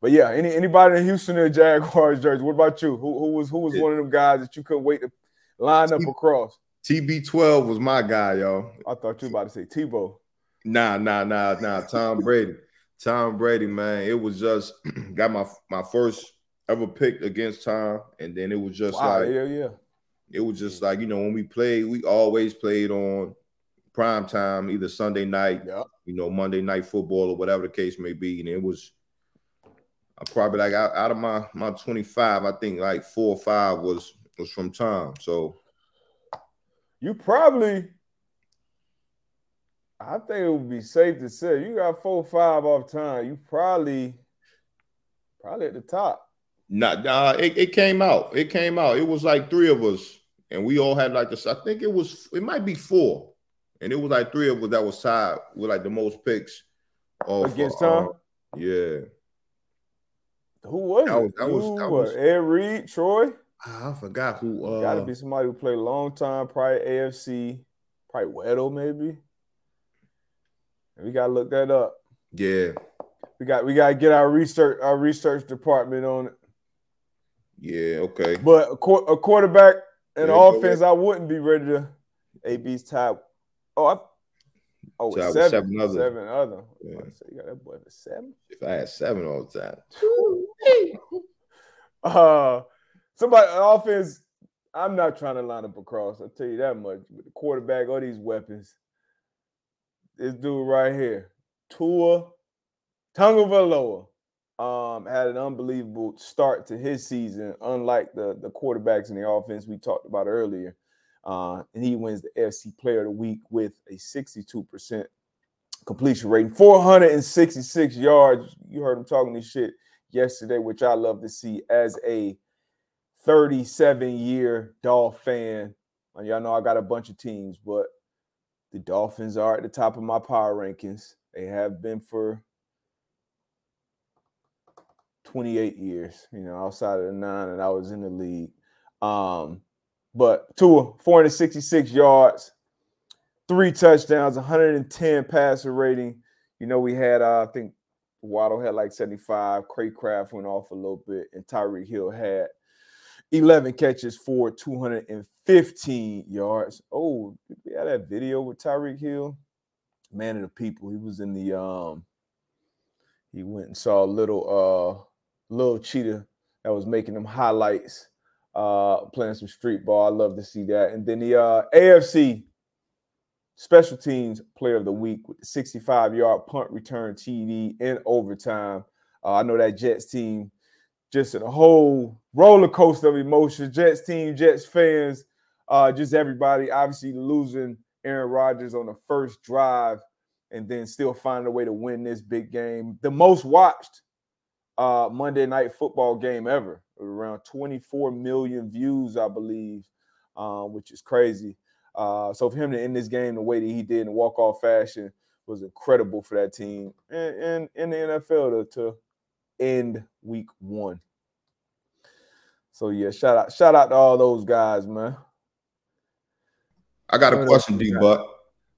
A: but yeah, any anybody in Houston or Jaguars jersey? What about you? Who, who was who was
B: Yeah.
A: one of them guys that you couldn't wait to line up across?
B: TB12 was my guy, y'all.
A: I thought you were about to say Tebow.
B: Nah, nah, nah, nah. Tom Brady. Tom Brady, man. It was just got my my first ever pick against Tom, and then it was just
A: Wow,
B: like
A: yeah, yeah.
B: It was just like you know when we played, we always played on prime time, either Sunday night,
A: Yeah.
B: you know, Monday night football or whatever the case may be, and it was. I probably like out, out of my my twenty five, I think like four or five was was from Tom. So
A: You probably, I think it would be safe to say you got four or five off time. You probably, probably at the top.
B: Nah, nah it, it came out. It came out. It was like three of us, and we all had like this. I think it was it might be four, and it was like three of us that was tied with like the most picks. Of,
A: Against
B: uh,
A: Tom?
B: yeah,
A: Who was
B: That
A: it?
B: was- that was- that was-
A: Ed Reed, Troy.
B: I forgot who. Uh,
A: Got to be somebody who played a long time, probably AFC, probably Weddle, maybe. We gotta look that up.
B: Yeah,
A: We got we gotta get our research our research department on it.
B: yeah, okay.
A: But a, quar- a quarterback and
B: Yeah,
A: offense, I wouldn't be ready to. AB's top. Oh, I, oh,
B: with
A: seven,
B: seven other.
A: seven other.
B: Yeah.
A: You got that boy for seven.
B: If I had seven all the time,
A: Uh, somebody offense. I'm not trying to line up across. I'll tell you that much. With the quarterback, all these weapons. This dude right here, Tua Tagovailoa, um, had an unbelievable start to his season, unlike the the quarterbacks in the offense we talked about earlier. Uh, and he wins the FC Player of the Week with a 62% completion rating, 466 yards. You heard him talking this shit yesterday, which I love to see as a 37 year Dolph fan. And y'all know I got a bunch of teams, but the Dolphins are at the top of my power rankings. They have been for 28 years, you know, outside of the nine that I was in the league. Um, but Tua, 466 yards, three touchdowns, 110 passer rating. You know, we had, uh, I think Waddle had like 75, Craycraft went off a little bit, and Tyreek Hill had 11 catches for 215 yards. Oh, we had that video with Tyreek Hill, man of the people. He was in the um, he went and saw a little uh little cheetah that was making them highlights, uh, playing some street ball. I love to see that. And then the uh AFC special teams player of the week with the 65 yard punt return TD in overtime. Uh, I know that Jets team just in a whole roller coaster of emotions. Jets team, Jets fans, uh, just everybody. Obviously losing Aaron Rodgers on the first drive, and then still finding a way to win this big game. The most watched uh, Monday night football game ever. Around 24 million views, I believe, uh, which is crazy. Uh, so for him to end this game the way that he did in walk off fashion was incredible for that team and, and in the NFL to, to end week one. So yeah, shout out, shout out to all those guys, man.
B: I got a question, D Buck.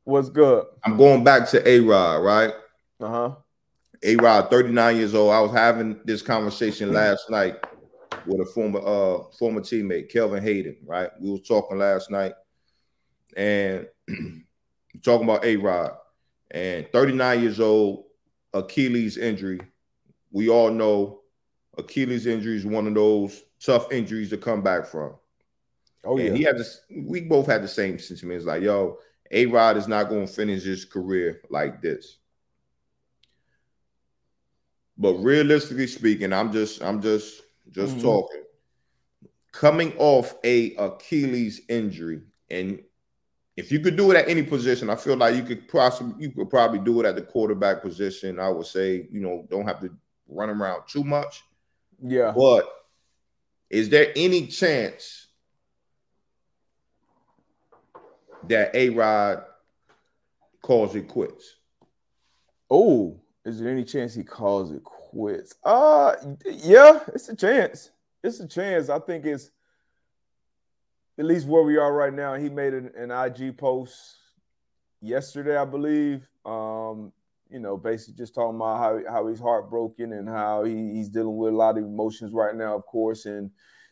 A: What's good?
B: I'm going back to A Rod, right?
A: Uh-huh.
B: A Rod, 39 years old. I was having this conversation last night with a former uh former teammate, Kelvin Hayden, right? We were talking last night and talking about A Rod and 39 years old, Achilles injury. We all know Achilles injury is one of those tough injuries to come back from. Oh yeah, and he had this. We both had the same sentiments. Like, yo, A Rod is not going to finish his career like this. But realistically speaking, I'm just, I'm just, just mm-hmm. talking. Coming off a Achilles injury, and if you could do it at any position, I feel like you could possibly, you could probably do it at the quarterback position. I would say, you know, don't have to run around too much.
A: Yeah.
B: But is there any chance that A Rod calls it quits?
A: Oh, is there any chance he calls it quits? Uh yeah, it's a chance. It's a chance. I think it's at least where we are right now. He made an, an IG post yesterday, I believe. Um, you know, basically just talking about how, how he's heartbroken and how he, he's dealing with a lot of emotions right now, of course. And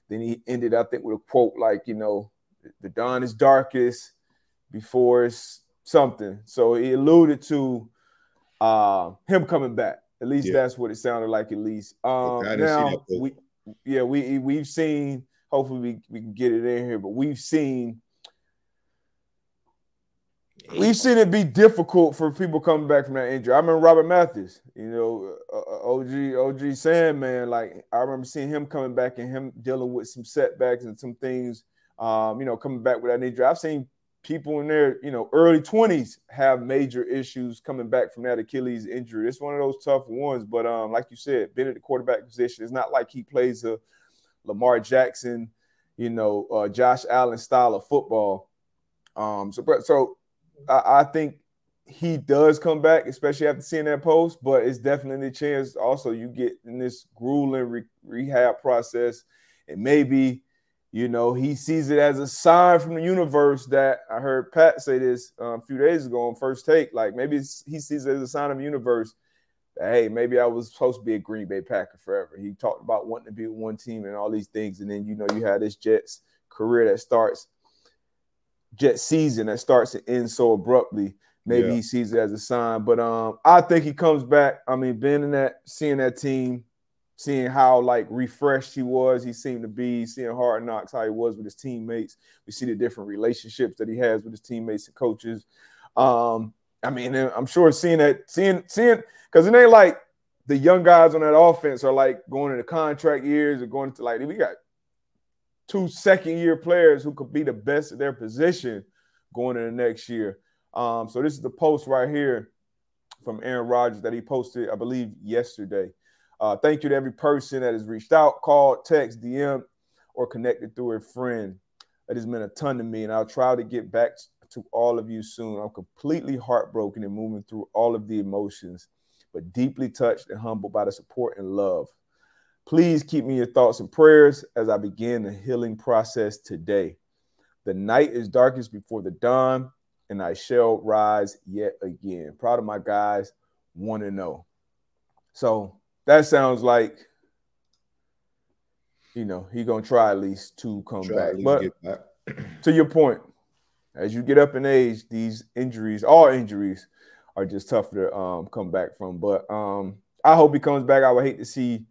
A: then he ended, I think, with a quote like, you know, the dawn is darkest before it's something. So he alluded to uh, him coming back. At least yeah. that's what it sounded like. At least um, okay, now, we yeah we we've seen. Hopefully, we, we can get it in here, but we've seen we've seen it be difficult for people coming back from that injury. I remember Robert Mathis, you know, uh, uh OG OG Sandman. Like I remember seeing him coming back and him dealing with some setbacks and some things. Um, you know, coming back with that injury. I've seen people in their you know early 20s have major issues coming back from that Achilles injury. It's one of those tough ones, but um, like you said, being at the quarterback position, it's not like he plays a Lamar Jackson, you know, uh, Josh Allen style of football. Um, so so I, I, think he does come back, especially after seeing that post. But it's definitely a chance. Also, you get in this grueling re- rehab process, and maybe you know, he sees it as a sign from the universe that I heard Pat say this uh, a few days ago on First Take. Like maybe he sees it as a sign of the universe that, hey, maybe I was supposed to be a Green Bay Packer forever. He talked about wanting to be one team and all these things. And then, you know, you have this Jets career that starts, Jet season that starts and ends so abruptly. Maybe yeah. he sees it as a sign. But um, I think he comes back. I mean, being in that, seeing that team, seeing how like refreshed he was, he seemed to be, seeing hard knocks, how he was with his teammates. We see the different relationships that he has with his teammates and coaches. Um, I mean, I'm sure seeing that, seeing, seeing, because it ain't like the young guys on that offense are like going into contract years or going to like we got two second year players who could be the best at their position going into next year. Um, so this is the post right here from Aaron Rodgers that he posted, I believe, yesterday. Uh, thank you to every person that has reached out, called, text, DM, or connected through a friend. That has meant a ton to me, and I'll try to get back to all of you soon. I'm completely heartbroken and moving through all of the emotions, but deeply touched and humbled by the support and love. Please keep me your thoughts and prayers as I begin the healing process today. The night is darkest before the dawn, and I shall rise yet again. Proud of my guys, want to know. So that sounds like you know he gonna try at least to come try back. But back. to your point, as you get up in age, these injuries, all injuries, are just tougher to um, come back from. But um, I hope he comes back. I would hate to see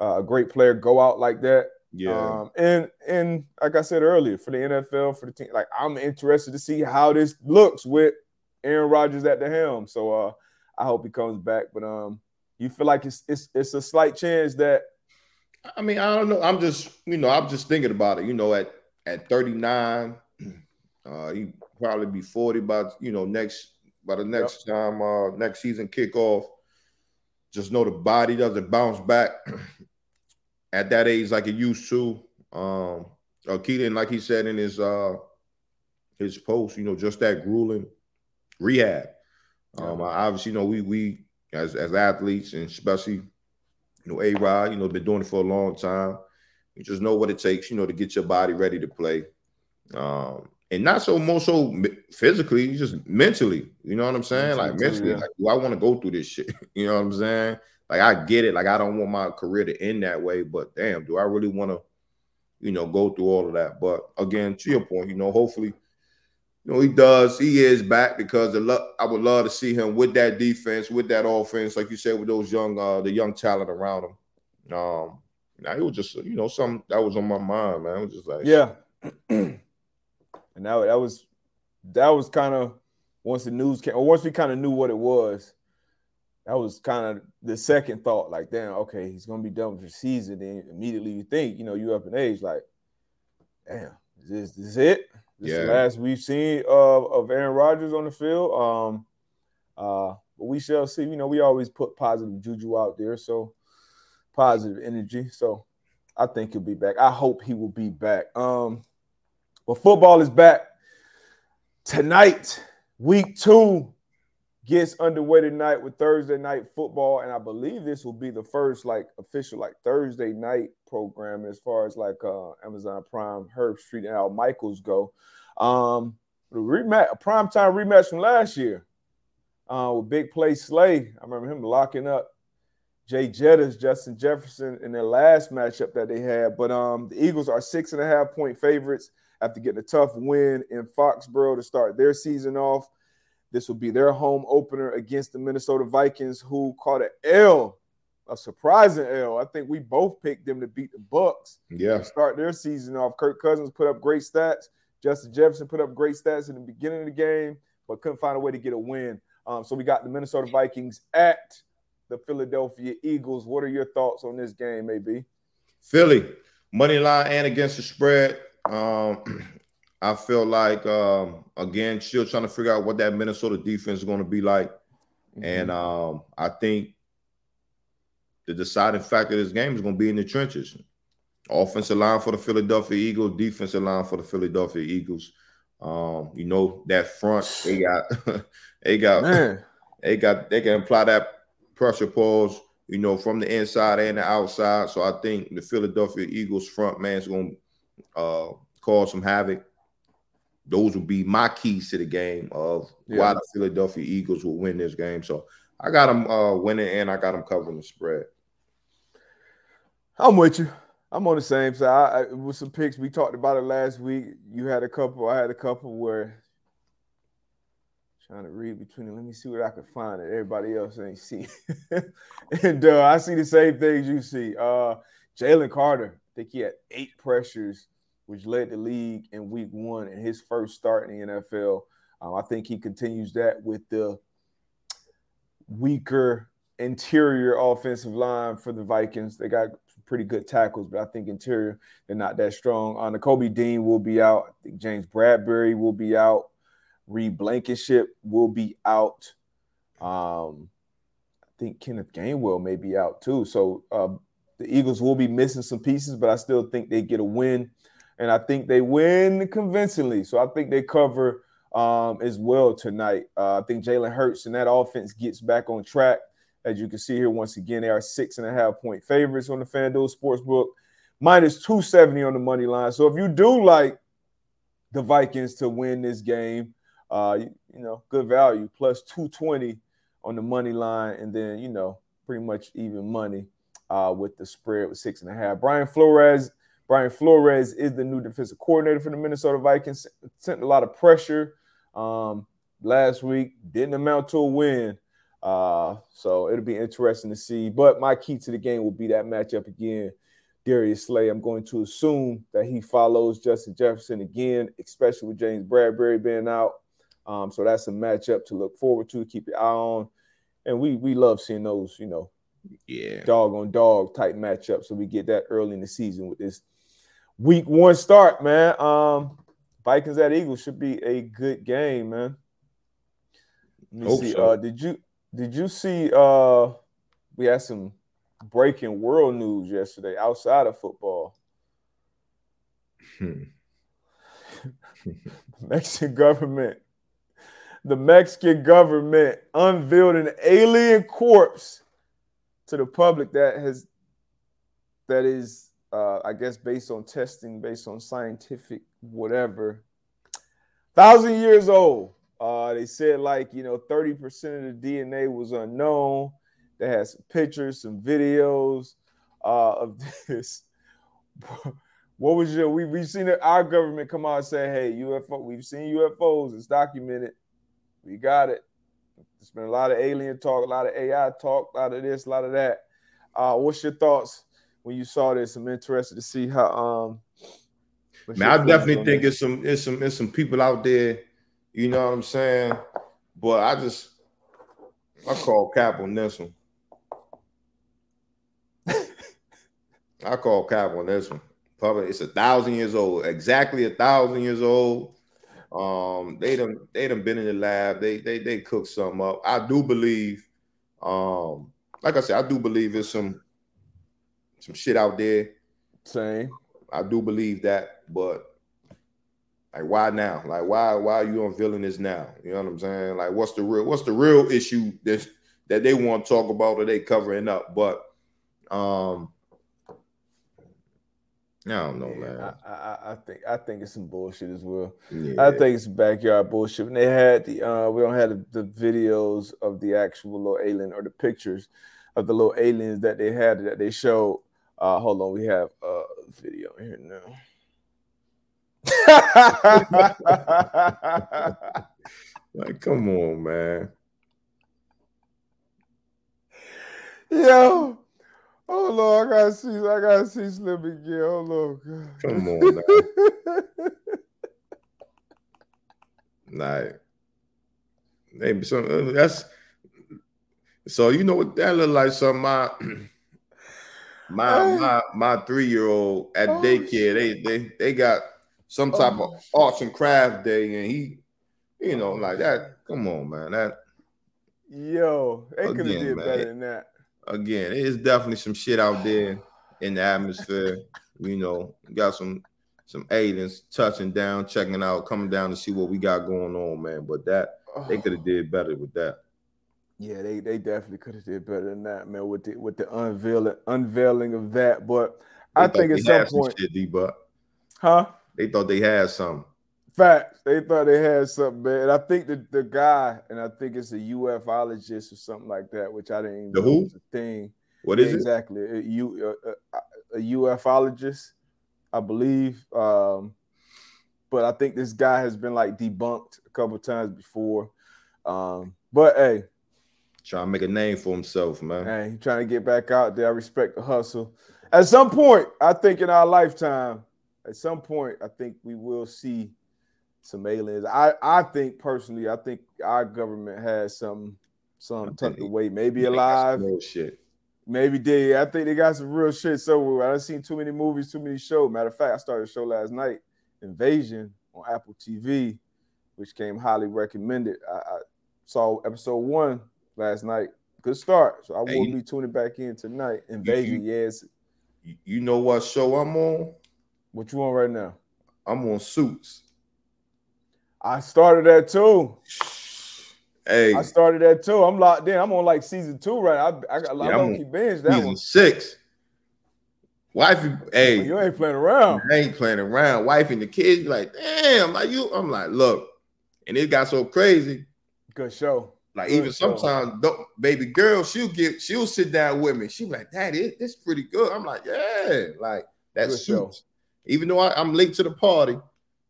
A: uh, a great player go out like that.
B: Yeah. Um,
A: and and like I said earlier, for the NFL, for the team, like I'm interested to see how this looks with Aaron Rodgers at the helm. So uh, I hope he comes back. But um, you feel like it's it's it's a slight chance that
B: I mean, I don't know. I'm just, you know, I'm just thinking about it. You know, at at 39, uh, he probably be 40 by you know next by the next yep. time uh next season kickoff. Just know the body doesn't bounce back at that age like it used to. Um, uh, Keaton, like he said in his uh his post, you know, just that grueling rehab. Um, obviously, you know, we we as as athletes and especially you know A Rod, you know, been doing it for a long time. You just know what it takes, you know, to get your body ready to play. Um, and not so more so physically, just mentally. You know what I'm saying? Like mentally, yeah. like, do I want to go through this shit? You know what I'm saying? Like I get it. Like I don't want my career to end that way, but damn, do I really want to, you know, go through all of that? But again, to your point, you know, hopefully, know, he does. He is back because lo- I would love to see him with that defense, with that offense, like you said, with those young, uh, the young talent around him. Um, now it was just, you know, something that was on my mind, man. It was just like,
A: yeah. and that, that was that was kind of once the news came, or once we kind of knew what it was that was kind of the second thought. Like, damn, okay, he's gonna be done with the season. Then immediately you think, you know, you up in age, like, damn, is this, this is it? This yeah. last we've seen of, of Aaron Rodgers on the field. Um, uh, but we shall see. You know, we always put positive juju out there, so positive energy. So I think he'll be back. I hope he will be back. Um, but football is back tonight, week two gets underway tonight with Thursday night football, and I believe this will be the first like official like Thursday night program as far as like uh, Amazon Prime, Herbstreit, and Al Michaels go. Um, the rematch, a prime time rematch from last year uh, with Big Play Slay. I remember him locking up Jay Jettas, Justin Jefferson in their last matchup that they had. But um, the Eagles are six and a half point favorites after getting a tough win in Foxborough to start their season off. This will be their home opener against the Minnesota Vikings, who caught an L, a surprising L. I think we both picked them to beat the Bucs.
B: Yeah,
A: start their season off. Kirk Cousins put up great stats. Justin Jefferson put up great stats in the beginning of the game, but couldn't find a way to get a win. Um, so we got the Minnesota Vikings at the Philadelphia Eagles. What are your thoughts on this game, maybe?
B: Philly money line and against the spread. Um, I feel like um, again, still trying to figure out what that Minnesota defense is going to be like, mm-hmm. and um, I think the deciding factor of this game is going to be in the trenches. Offensive line for the Philadelphia Eagles, defensive line for the Philadelphia Eagles. Um, you know that front they got, they got, Man. they got, they can apply that pressure pulse, you know, from the inside and the outside. So I think the Philadelphia Eagles front man is going to uh, cause some havoc those would be my keys to the game of yeah. why the Philadelphia Eagles will win this game. So I got them uh, winning and I got them covering the spread.
A: I'm with you. I'm on the same side. I, with some picks, we talked about it last week. You had a couple. I had a couple where trying to read between. Let me see what I can find that everybody else ain't see. and uh, I see the same things you see. Uh, Jalen Carter, I think he had eight pressures which led the league in week one in his first start in the NFL. Um, I think he continues that with the weaker interior offensive line for the Vikings. They got pretty good tackles, but I think interior they're not that strong. On uh, Kobe Dean will be out. I think James Bradberry will be out. Reed Blankenship will be out. Um, I think Kenneth Gainwell may be out too. So uh, the Eagles will be missing some pieces, but I still think they get a win and I think they win convincingly. So I think they cover um, as well tonight. Uh, I think Jalen Hurts and that offense gets back on track. As you can see here, once again, they are six and a half point favorites on the FanDuel Sportsbook, minus 270 on the money line. So if you do like the Vikings to win this game, uh, you, you know, good value, plus 220 on the money line, and then, you know, pretty much even money uh, with the spread with six and a half. Brian Flores Brian Flores is the new defensive coordinator for the Minnesota Vikings. Sent a lot of pressure um, last week. Didn't amount to a win. Uh, so it'll be interesting to see. But my key to the game will be that matchup again. Darius Slay. I'm going to assume that he follows Justin Jefferson again, especially with James Bradberry being out. Um, so that's a matchup to look forward to, keep your eye on. And we we love seeing those, you know,
B: yeah,
A: dog on dog type matchups. So we get that early in the season with this week one start, man. Um, Vikings at Eagles should be a good game, man. Let me Hope see. So. Uh, did you did you see? Uh, we had some breaking world news yesterday outside of football. Hmm. Mexican government, the Mexican government unveiled an alien corpse to the public that has that is uh, I guess based on testing, based on scientific whatever, thousand years old. Uh, they said like you know 30% of the DNA was unknown. They had some pictures, some videos uh, of this. what was your we we've seen our government come out and say, hey, UFO, we've seen UFOs, it's documented. We got it. There's been a lot of alien talk, a lot of AI talk, a lot of this, a lot of that. Uh, what's your thoughts when you saw this? I'm interested to see how um
B: Man, I definitely think it's some it's some it's some people out there, you know what I'm saying? But I just I call cap on this one. I call cap on this one. Probably it's a thousand years old, exactly a thousand years old. Um, they done they done been in the lab. They they they cooked something up. I do believe, um, like I said, I do believe there's some some shit out there.
A: Same.
B: I do believe that, but like why now? Like why why are you unveiling this now? You know what I'm saying? Like what's the real what's the real issue that that they want to talk about or they covering up? But um I don't know, man.
A: I, I, I, think I think it's some bullshit as well.
B: Yeah.
A: I think it's backyard bullshit. When they had the uh, we don't have the, the, videos of the actual little alien or the pictures of the little aliens that they had that they showed. Uh, hold on, we have a video here now.
B: like, come on, man.
A: Yo, Oh Lord, I gotta see, I gotta see Slim again. Oh Lord,
B: come on like, maybe some uh, that's so you know what that look like. Some my my my my three year old at oh, daycare, they they they got some oh. type oh, of arts and craft day, and he, you know, like that. Come on, man. That
A: yo, they could have did man, better than that
B: again, it's definitely some shit out there in the atmosphere. You know, got some some aliens touching down, checking out, coming down to see what we got going on, man. But that they oh. could have did better with that.
A: Yeah, they, they definitely could have did better than that, man, with the with the unveiling unveiling of that. But they I think at some point,
B: shit, D-Buck.
A: huh?
B: They thought they had something.
A: Facts. They thought they had something, man. And I think the, the guy, and I think it's a ufologist or something like that, which I didn't even
B: the
A: know
B: who?
A: thing.
B: What is
A: exactly. it? Exactly. A, a, a, ufologist, I believe. Um, but I think this guy has been like debunked a couple times before. Um, but hey,
B: trying to make a name for himself, man.
A: Hey, trying to get back out there. I respect the hustle. At some point, I think in our lifetime, at some point, I think we will see some aliens. I I think personally, I think our government has some some tucked away, maybe alive.
B: No shit.
A: Maybe they. I think they got some real shit somewhere. I've seen too many movies, too many shows. Matter of fact, I started a show last night, Invasion on Apple TV, which came highly recommended. I, I saw episode one last night. Good start. So I will hey, be tuning back in tonight. Invasion, you, yes.
B: You know what show I'm on?
A: What you on right now?
B: I'm on Suits.
A: I started that too.
B: Hey,
A: I started that too. I'm locked in. I'm on like season two right. I I got yeah, low key binge that
B: season
A: one.
B: six. Wifey, hey,
A: you ain't playing around.
B: I ain't playing around. Wife and the kids be like, damn, like you. I'm like, look, and it got so crazy.
A: Good show.
B: Like Good even show. sometimes, baby girl, she'll get, she'll sit down with me. She be like, Daddy, this pretty good. I'm like, yeah, like that's suits. Even though I, I'm late to the party,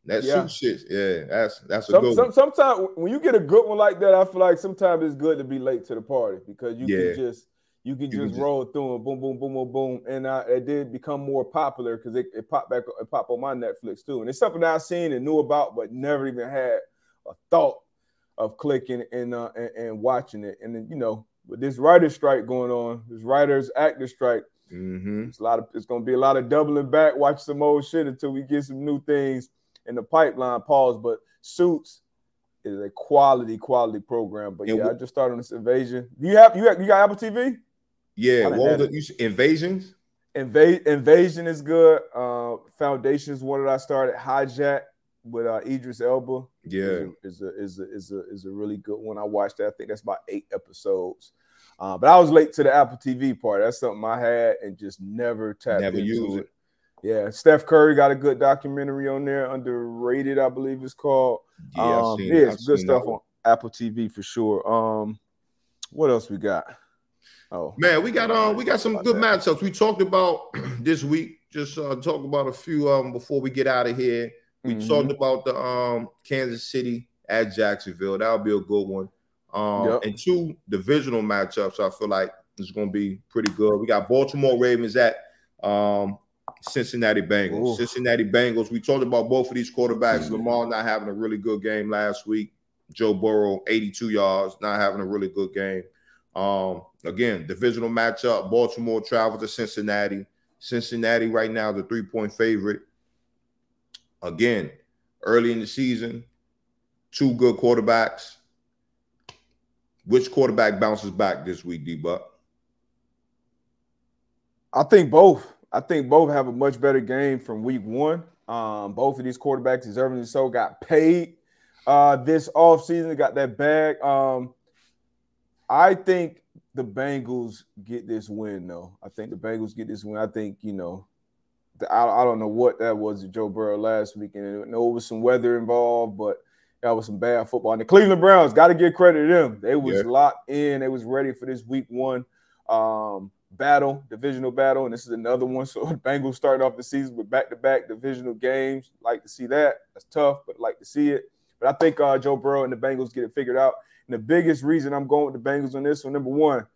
B: that yeah. shit, yeah, that's that's a some, good. Some,
A: sometimes when you get a good one like that, I feel like sometimes it's good to be late to the party because you yeah. can just you can you just can roll just... through and boom, boom, boom, boom, boom, and uh, it did become more popular because it, it popped back, it popped on my Netflix too, and it's something I've seen and knew about, but never even had a thought of clicking and uh, and, and watching it, and then you know with this writer strike going on, this writers actor strike.
B: Mm-hmm.
A: It's a lot of it's gonna be a lot of doubling back, watch some old shit until we get some new things in the pipeline. Pause, but Suits is a quality, quality program. But yeah, yeah I just started on this Invasion. You have you have, you got Apple TV?
B: Yeah. What was it? Invasions?
A: Inva- Invasion is good. Uh, Foundation is one that I started. Hijack with uh, Idris Elba.
B: Yeah,
A: is a, is a is a is a really good one. I watched that. I think that's about eight episodes. Uh, but I was late to the Apple TV part. That's something I had and just never tapped
B: never
A: into
B: use
A: it.
B: it.
A: Yeah, Steph Curry got a good documentary on there, underrated, I believe it's called.
B: Yeah,
A: um,
B: seen,
A: yeah, it's good stuff on Apple TV for sure. Um, what else we got? Oh
B: man, we got um, we got some good matchups. We talked about this week. Just uh, talk about a few of them before we get out of here. We mm-hmm. talked about the um Kansas City at Jacksonville. That'll be a good one. Um, yep. and two divisional matchups. I feel like is going to be pretty good. We got Baltimore Ravens at um Cincinnati Bengals. Ooh. Cincinnati Bengals. We talked about both of these quarterbacks. Mm-hmm. Lamar not having a really good game last week. Joe Burrow, 82 yards, not having a really good game. Um, again, divisional matchup. Baltimore travels to Cincinnati. Cincinnati right now the three-point favorite. Again, early in the season, two good quarterbacks. Which quarterback bounces back this week, D Buck?
A: I think both. I think both have a much better game from week one. Um, both of these quarterbacks, deservingly so, got paid uh, this offseason, got that bag. Um, I think the Bengals get this win, though. I think the Bengals get this win. I think, you know, the, I, I don't know what that was to Joe Burrow last week. And I know it was some weather involved, but that was some bad football. And the Cleveland Browns, got to give credit to them. They was yeah. locked in. They was ready for this week one. Um, battle, divisional battle, and this is another one. So the Bengals starting off the season with back-to-back divisional games. Like to see that. That's tough, but like to see it. But I think uh, Joe Burrow and the Bengals get it figured out. And the biggest reason I'm going with the Bengals on this one, number one,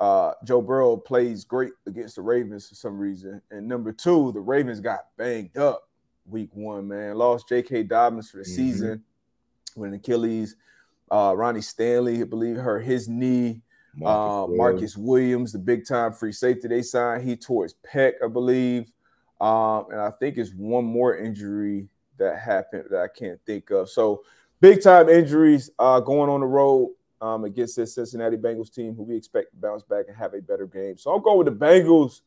A: uh, Joe Burrow plays great against the Ravens for some reason. And number two, the Ravens got banged up week one, man. Lost J.K. Dobbins for the mm-hmm. season with an Achilles. Uh, Ronnie Stanley, I believe, hurt his knee. Marcus, uh, Marcus Williams, the big time free safety they signed, he tore his pec, I believe. Um, and I think it's one more injury that happened that I can't think of. So big time injuries uh, going on the road um, against this Cincinnati Bengals team, who we expect to bounce back and have a better game. So I'm going with the Bengals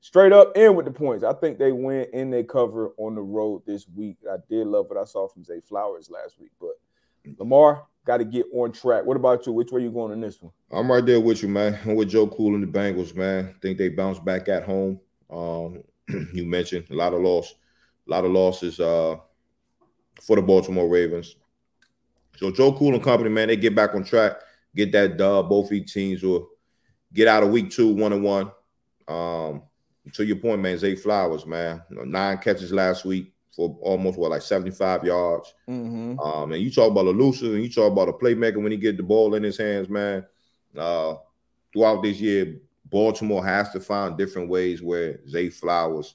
A: straight up and with the points. I think they win and they cover on the road this week. I did love what I saw from Zay Flowers last week, but Lamar, got to get on track. What about you? Which way you going in this one?
B: I'm right there with you, man. I'm with Joe Cool and the Bengals, man. I think they bounce back at home. Um, you mentioned a lot of loss, a lot of losses uh, for the Baltimore Ravens. So Joe Cool and company, man, they get back on track, get that dub. Both teams will get out of week two, one and one. Um, to your point, man, Zay Flowers, man, you know, nine catches last week, for almost what like 75 yards. Mm-hmm. Um, and you talk about elusive and you talk about a playmaker when he get the ball in his hands, man. Uh, throughout this year, Baltimore has to find different ways where Zay Flowers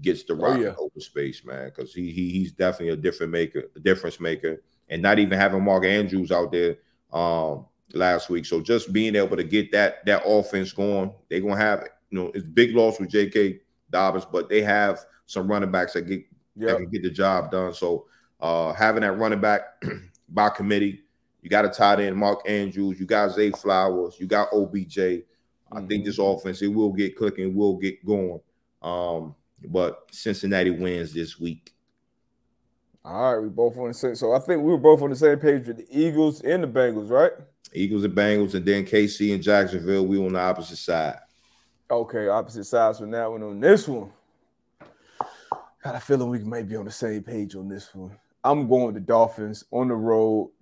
B: gets the rock oh, yeah. open space, man, because he, he he's definitely a different maker, a difference maker, and not even having Mark Andrews out there um last week. So just being able to get that that offense going, they're gonna have it. You know, it's big loss with J.K. Dobbins, but they have some running backs that get yep. that can get the job done. So uh, having that running back by committee, you got a tight end, Mark Andrews, you got Zay Flowers, you got OBJ. Mm-hmm. I think mm-hmm. this offense it will get clicking, will get going. Um, but Cincinnati wins this week.
A: All right, we both on the same. So I think we were both on the same page with the Eagles and the Bengals, right?
B: Eagles and Bengals, and then KC and Jacksonville. We on the opposite side.
A: Okay, opposite sides from that one. On this one, Got a feeling we might be on the same page on this one. I'm going with the Dolphins on the road.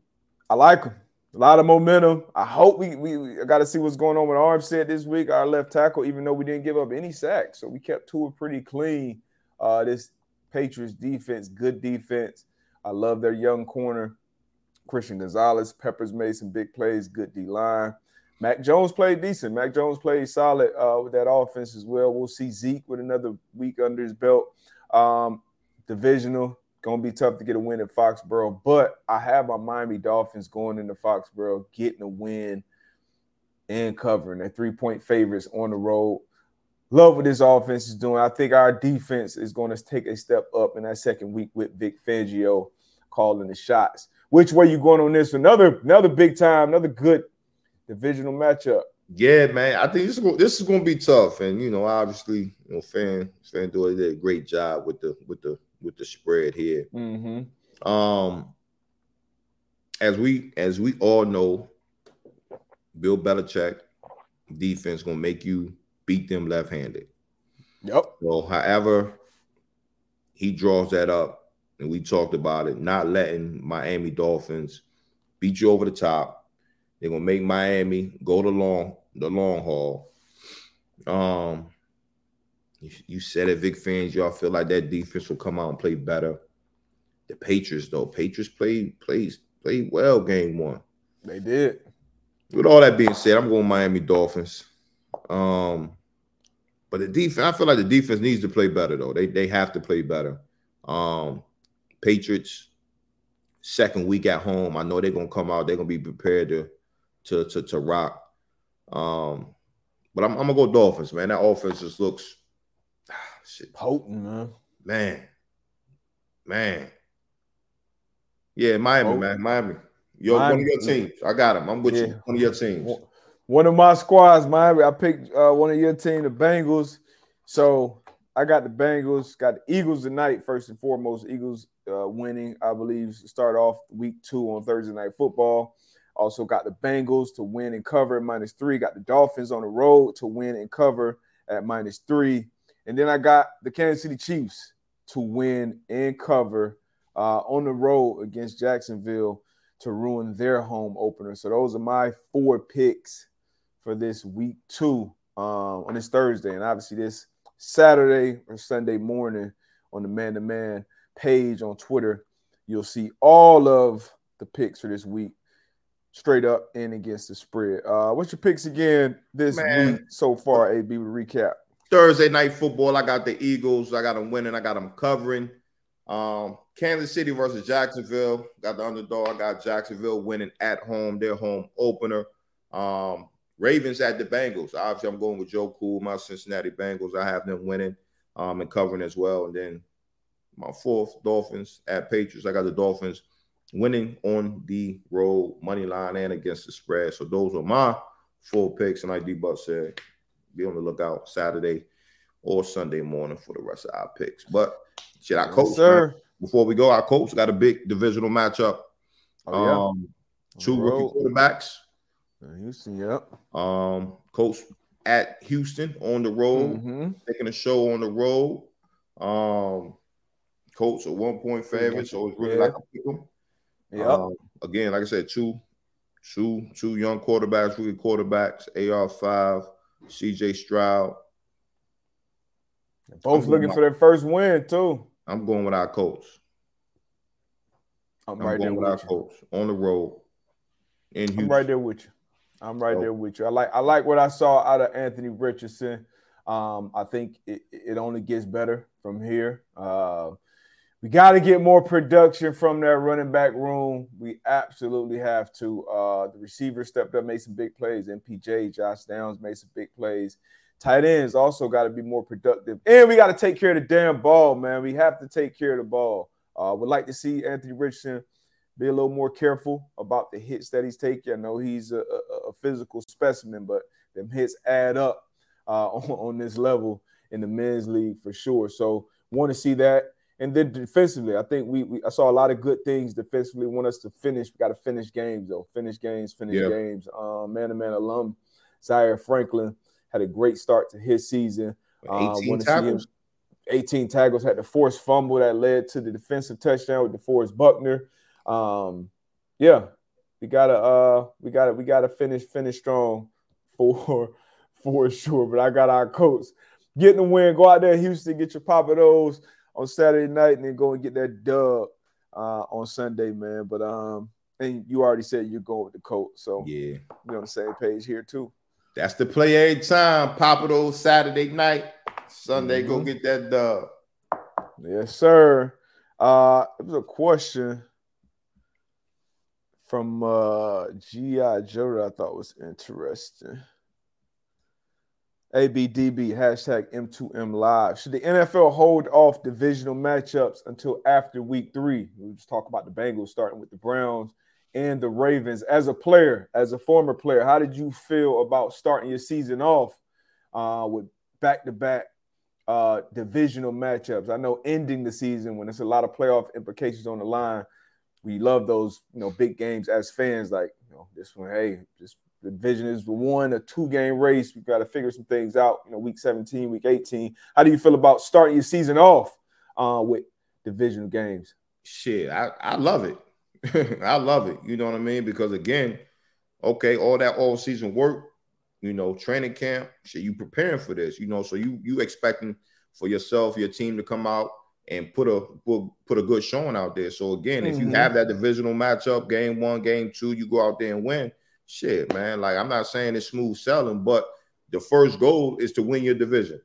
A: I like them. A lot of momentum. I hope we we, we got to see what's going on with Armstead this week. Our left tackle, even though we didn't give up any sacks, so we kept Tua pretty clean. Uh, this Patriots defense, good defense. I love their young corner, Christian Gonzalez. Peppers made some big plays. Good D line. Mac Jones played decent. Mac Jones played solid uh, with that offense as well. We'll see Zeke with another week under his belt. Um, divisional, gonna be tough to get a win at Foxborough, but I have my Miami Dolphins going into Foxborough, getting a win and covering. They're three point favorites on the road. Love what this offense is doing. I think our defense is going to take a step up in that second week with Vic Fangio calling the shots. Which way you going on this? Another another big time, another good divisional matchup.
B: Yeah, man. I think this is going, this is going to be tough, and you know, obviously, you know, fan FanDuel did a great job with the with the with the spread here. Mm-hmm. Um, as we as we all know, Bill Belichick defense gonna make you beat them left-handed.
A: Yep.
B: So, however, he draws that up, and we talked about it, not letting Miami Dolphins beat you over the top. They're gonna make Miami go the long the long haul. Um, you, you said it, Vic fans. Y'all feel like that defense will come out and play better. The Patriots, though, Patriots played plays played well game one.
A: They did.
B: With all that being said, I'm going Miami Dolphins. Um, but the defense, I feel like the defense needs to play better though. They they have to play better. Um, Patriots, second week at home. I know they're gonna come out. They're gonna be prepared to to to, to rock. Um, but I'm, I'm gonna go Dolphins, man. That offense just looks
A: shit. potent, man.
B: Man, man. Yeah, Miami, potent. man. Miami. Yo, Miami. one of your teams. I got him. I'm with yeah. you. One of your teams.
A: One of my squads, Miami. I picked uh, one of your team, the Bengals. So I got the Bengals, got the Eagles tonight, first and foremost. Eagles uh, winning, I believe, start off week two on Thursday night football. Also got the Bengals to win and cover at minus three. Got the Dolphins on the road to win and cover at minus three. And then I got the Kansas City Chiefs to win and cover uh, on the road against Jacksonville to ruin their home opener. So those are my four picks for this week two um, on this Thursday, and obviously this Saturday or Sunday morning on the Man to Man page on Twitter, you'll see all of the picks for this week straight up and against the spread. Uh, what's your picks again this Man. week so far? AB, recap.
B: Thursday night football. I got the Eagles. I got them winning. I got them covering. Um, Kansas City versus Jacksonville. Got the underdog. I got Jacksonville winning at home. Their home opener. Um, Ravens at the Bengals. Obviously, I'm going with Joe Cool, my Cincinnati Bengals. I have them winning um, and covering as well. And then my fourth, Dolphins at Patriots. I got the Dolphins winning on the road, money line, and against the spread. So those are my four picks. And like D Buck said, be on the lookout Saturday or Sunday morning for the rest of our picks. But should I coach, yes, sir? Before we go, our Colts got a big divisional matchup. Oh, yeah. Um, two rookie quarterbacks
A: Houston, yep.
B: Um, Colts at Houston on the road, mm-hmm. taking a show on the road. Um, Colts a one point favorite, so it's really yeah. like a pick them. Yeah. Um, again, like I said, two, two, two young quarterbacks, rookie quarterbacks, AR five, CJ Stroud.
A: Both looking for their first win too.
B: I'm going with our Colts. I'm, I'm right there with our you. Colts on the road.
A: In Houston. I'm right there with you. I'm right oh. there with you. I like I like what I saw out of Anthony Richardson. Um, I think it, it only gets better from here. Uh, we got to get more production from that running back room. We absolutely have to. Uh, the receiver stepped up, made some big plays. MPJ, Josh Downs made some big plays. Tight ends also got to be more productive, and we got to take care of the damn ball, man. We have to take care of the ball. Uh, would like to see Anthony Richardson be a little more careful about the hits that he's taking. I know he's a, a, a physical specimen, but them hits add up uh, on, on, this level in the men's league for sure. So want to see that. And then defensively, I think we, we I saw a lot of good things defensively. Want us to finish. We got to finish games though. Finish games. Finish yeah. games. Um, man to man alum Zaire Franklin had a great start to his season.
B: 18 uh, tackles.
A: 18 tackles had the forced fumble that led to the defensive touchdown with DeForest Buckner. Um, yeah, we gotta uh we gotta we gotta finish finish strong for for sure. But I got our Colts getting the win. Go out there, Houston, get your pop of those on Saturday night, and then go and get that dub uh, on Sunday, man. But um, and you already said you're going with the Colts, so
B: yeah,
A: we're on the same page here too.
B: That's the play every time. Pop it those Saturday night, Sunday, mm-hmm. go get that dub.
A: Yes, sir. Uh, it was a question from uh, G.I. Joe that I thought was interesting. ABDB hashtag M2M live. Should the NFL hold off divisional matchups until after week three? We just talk about the Bengals starting with the Browns and the Ravens. As a player, as a former player, how did you feel about starting your season off uh, with back to back divisional matchups? I know ending the season when there's a lot of playoff implications on the line we love those you know big games as fans. Like you know this one, hey, just The division is the one, a two game race. We've got to figure some things out. You know, week 17, week 18. How do you feel about starting your season off uh, with divisional games?
B: Shit, I, I love it. I love it. You know what I mean? Because again, okay, all that all season work, you know, training camp, shit, you preparing for this, you know, so you you expecting for yourself, your team to come out and put a put, a good showing out there. So again, mm-hmm. if you mm-hmm. have that divisional matchup, game one, game two, you go out there and win. Shit, man. Like I'm not saying it's smooth selling, but the first goal is to win your division.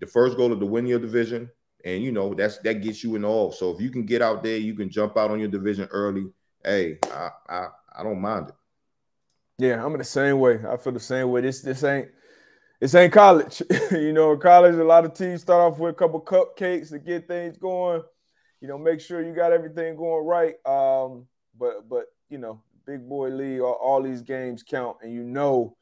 B: The first goal is to win your division, and you know that's that gets you in all. So if you can get out there, you can jump out on your division early. Hey, I I, I don't mind it.
A: Yeah, I'm in the same way. I feel the same way. This this ain't this ain't college. you know, in college, a lot of teams start off with a couple cupcakes to get things going. You know, make sure you got everything going right. Um, but but you know, big boy league, all, all these games count, and you know,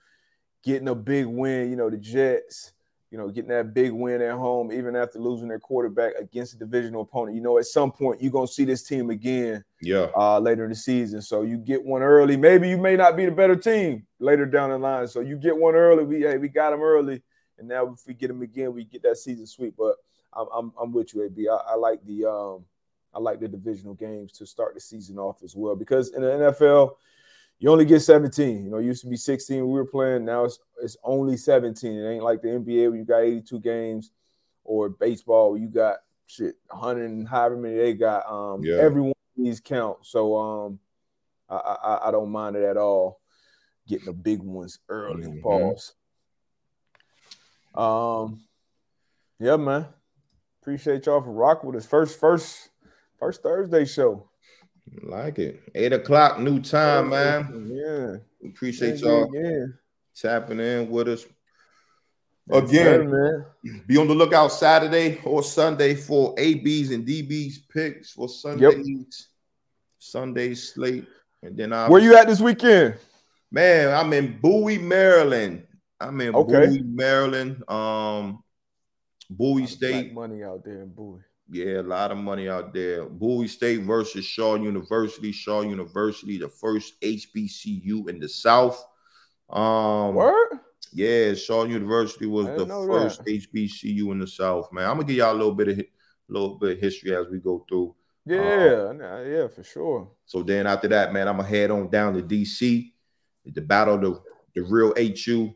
A: getting a big win. You know, the Jets you know, getting that big win at home, even after losing their quarterback against a divisional opponent. You know, at some point you're gonna see this team again.
B: Yeah.
A: Uh, later in the season, so you get one early. Maybe you may not be the better team later down the line. So you get one early. We hey, we got them early, and now if we get them again, we get that season sweep. But I'm I'm, I'm with you, AB. I, I like the um I like the divisional games to start the season off as well because in the NFL you only get 17. You know, used to be 16 we were playing. Now it's it's only 17. It ain't like the NBA where you got 82 games or baseball where you got shit 100 and however many they got. Um, yeah. every one of these count. So um, I, I, I don't mind it at all. Getting the big ones early. Mm-hmm. Pause. Um, yeah, man. Appreciate y'all for rocking with us. First, first, first Thursday show.
B: Like it. Eight o'clock, new time, man.
A: Yeah.
B: Appreciate y'all yeah. tapping in with us. Again, man. be on the lookout Saturday or Sunday for ABs and DBs picks for Sundays, yep. Sunday slate. And then I
A: where you at this weekend?
B: Man, I'm in Bowie, Maryland. I'm in okay. Bowie, Maryland. Um Bowie State.
A: Money out there in Bowie.
B: Yeah, a lot of money out there. Bowie State versus Shaw University. Shaw University, the first HBCU in the South. Um,
A: Word?
B: Yeah, Shaw University was the first that. HBCU in the South. Man, I'm gonna give y'all a little bit of a little bit of history as we go through.
A: Yeah, um, yeah, for sure.
B: So then after that, man, I'm gonna head on down to DC. The battle, the the real HU,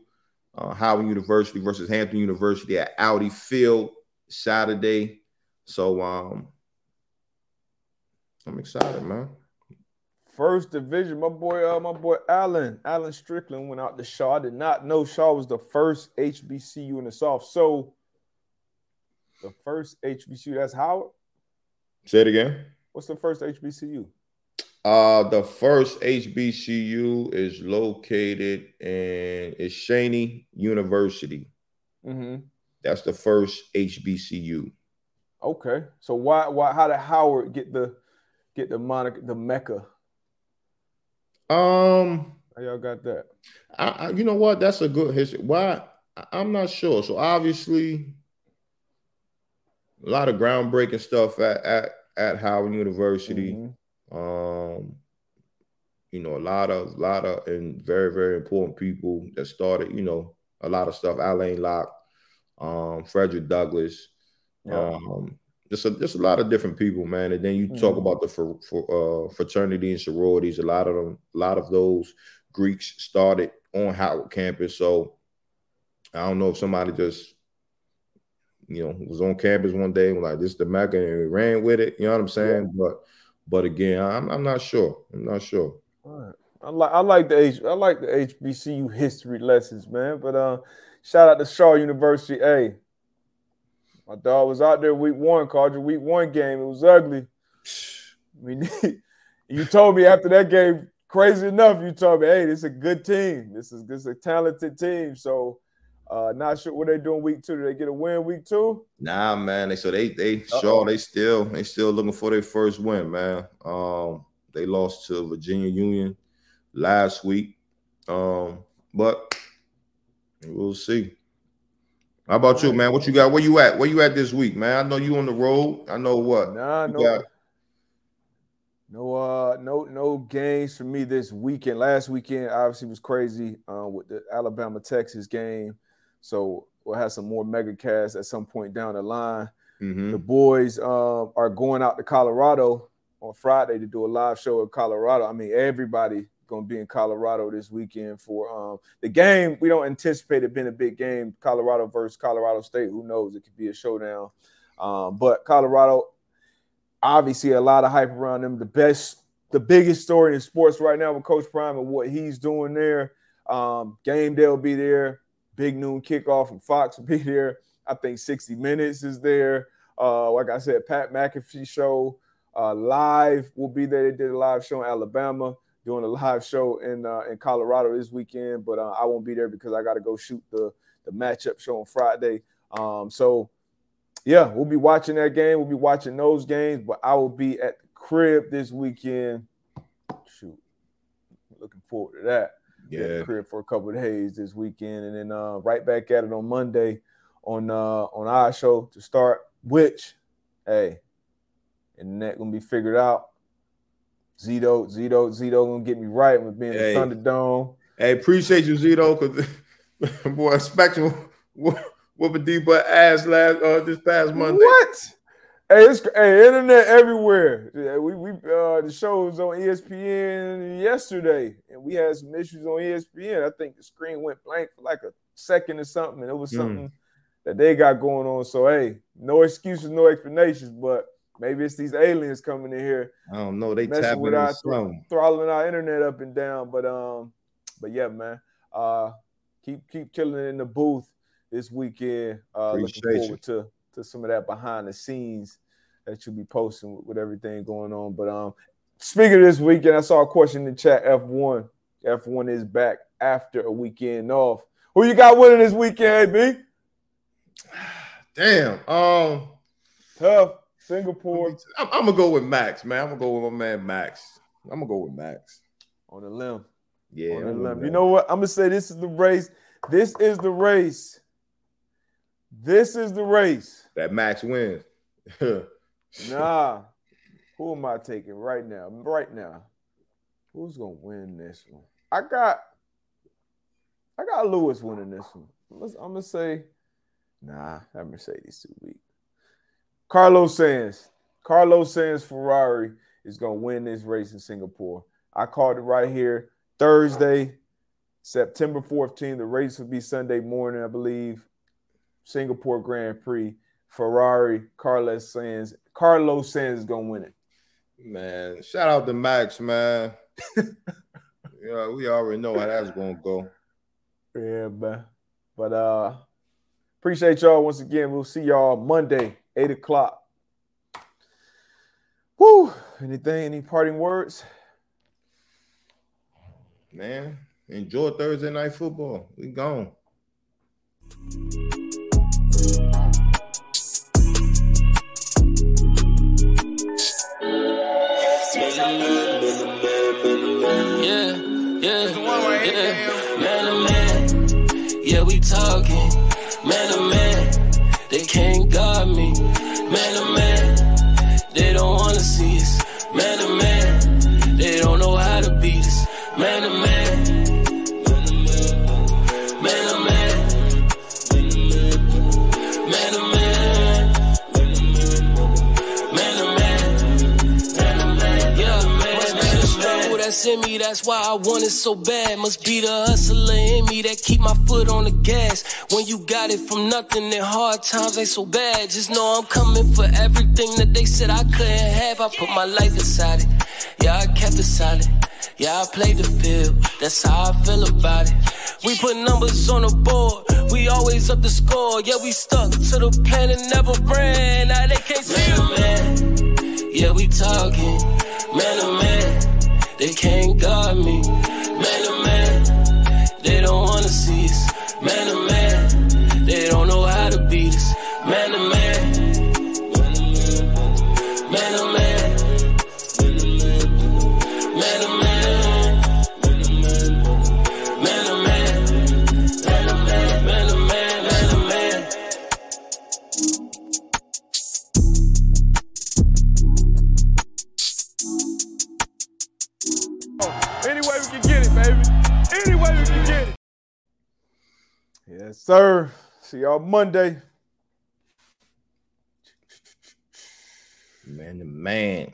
B: uh, Howard University versus Hampton University at Audi Field Saturday. So um I'm excited, man.
A: First division, my boy, uh, my boy Allen, Allen Strickland went out to Shaw. I did not know Shaw was the first HBCU in the South. So the first HBCU, that's Howard.
B: Say it again.
A: What's the first HBCU?
B: Uh, the first HBCU is located in is Cheyney University.
A: Mm-hmm.
B: That's the first HBCU.
A: Okay, so why why how did Howard get the get the moniker the Mecca?
B: Um,
A: how y'all got that?
B: I, I, you know what? That's a good history. Why? I'm not sure. So obviously, a lot of groundbreaking stuff at at, at Howard University. Mm-hmm. Um, you know, a lot of a lot of and very very important people that started. You know, a lot of stuff. Alain Locke, um, Frederick Douglass. Um, just a just a lot of different people, man. And then you mm-hmm. talk about the for, for uh, fraternity and sororities. A lot of them, a lot of those Greeks started on Howard campus. So I don't know if somebody just you know was on campus one day and like this is the Mecca and ran with it. You know what I'm saying? Yeah. But but again, I'm I'm not sure. I'm not sure.
A: I like I like the H I like the HBCU history lessons, man. But uh, shout out to Shaw University. Hey, my dog was out there week one, called your week one game. It was ugly. I mean, you told me after that game, crazy enough, you told me, hey, this is a good team. This is this is a talented team. So uh not sure what they doing week two. Did they get a win week two?
B: Nah, man. They so they they sure they still they still looking for their first win, man. Um they lost to Virginia Union last week. Um, but we'll see. How about you, man? What you got? Where you at? Where you at this week, man? I know you on the road. I know what.
A: Nah, no. Got... No, uh, no, no games for me this weekend. Last weekend obviously was crazy uh, with the Alabama Texas game, so we'll have some more mega casts at some point down the line.
B: Mhm.
A: The boys uh, are going out to Colorado on Friday to do a live show in Colorado. I mean, everybody going to be in Colorado this weekend for um, the game. We don't anticipate it being a big game. Colorado versus Colorado State. Who knows? It could be a showdown. Um, but Colorado, obviously, a lot of hype around them. The best, the biggest story in sports right now with Coach Prime and what he's doing there. Um, game day will be there. Big noon kickoff from Fox will be there. I think 60 Minutes is there. Uh, like I said, Pat McAfee show uh, live will be there. They did a live show in Alabama, doing a live show in uh, in Colorado this weekend, but uh, I won't be there because I got to go shoot the the matchup show on Friday. Um, so yeah, we'll be watching that game. We'll be watching those games, but I will be at the crib this weekend. Shoot, looking forward to that
B: Yeah.
A: crib for a couple of days this weekend, and then uh, right back at it on Monday on uh, on our show to start. Which, hey, and that gonna be figured out. Zito, Zito, Zito gonna get me right with being
B: Hey.
A: the Thunderdome.
B: Hey, appreciate you, Zito, because boy, Spectrum whoop a deep ass last uh this past Monday.
A: What? Hey, it's hey, internet everywhere. Yeah, We we uh the show was on ESPN yesterday, and we had some issues on ESPN. I think the screen went blank for like a second or something, and it was
B: Mm.
A: something that they got going on. So hey, no excuses, no explanations, but maybe it's these aliens coming in here
B: I don't know. They tapping
A: with our
B: something.
A: throttling our internet up and down. But um, but yeah, man. Uh keep keep killing it in the booth this weekend. Uh looking
B: Appreciate you.
A: forward to to some of that behind the scenes that you'll be posting with, with everything going on. But um speaking of this weekend, I saw a question in the chat. F1. F1 is back after a weekend off. Who you got winning this weekend, AB?
B: Damn. Um,
A: Tough. Singapore
B: I'm, I'm gonna go with Max, man. I'm gonna go with my man Max. I'm gonna go with Max.
A: on the limb.
B: Yeah.
A: on the
B: I'm
A: limb.
B: with
A: You know what? I'm gonna say this is the race. This is the race. This is the race.
B: that Max wins.
A: Nah. Who am I taking right now? Right now. Who's gonna win this one? I got I got Lewis winning this one. I'm gonna say, nah, that Mercedes too weak. Carlos Sainz. Carlos Sainz Ferrari is gonna win this race in Singapore. I called it right here. Thursday, September 14th. The race will be Sunday morning, I believe. Singapore Grand Prix. Ferrari, Carlos Sainz. Carlos Sainz is gonna win it.
B: man, shout out to Max, man. yeah, we already know how that's gonna go.
A: Yeah, man. But uh appreciate y'all once again. We'll see y'all Monday, eight o'clock. Whoo! Anything, any parting words?
B: Man, enjoy Thursday night football. We gone.
C: Yeah, yeah, yeah. Man to man, yeah, we talking. Man to man, they can't guard me. In me, that's why I want it so bad. Must be the hustler in me that keep my foot on the gas. When you got it from nothing and hard times ain't so bad. Just know I'm coming for everything that they said I couldn't have. I put my life inside it. Yeah, I kept it solid. Yeah, I played the field. That's how I feel about it. We put numbers on the board. We always up the score. Yeah, we stuck to the plan and never ran. Now they can't see it, man. Yeah, we talking. Man to man, they can't guard me. Man to man, they don't wanna see us. Man to man, they don't know how to beat us. Man to man, man
A: sir. See y'all Monday.
B: Man, the man.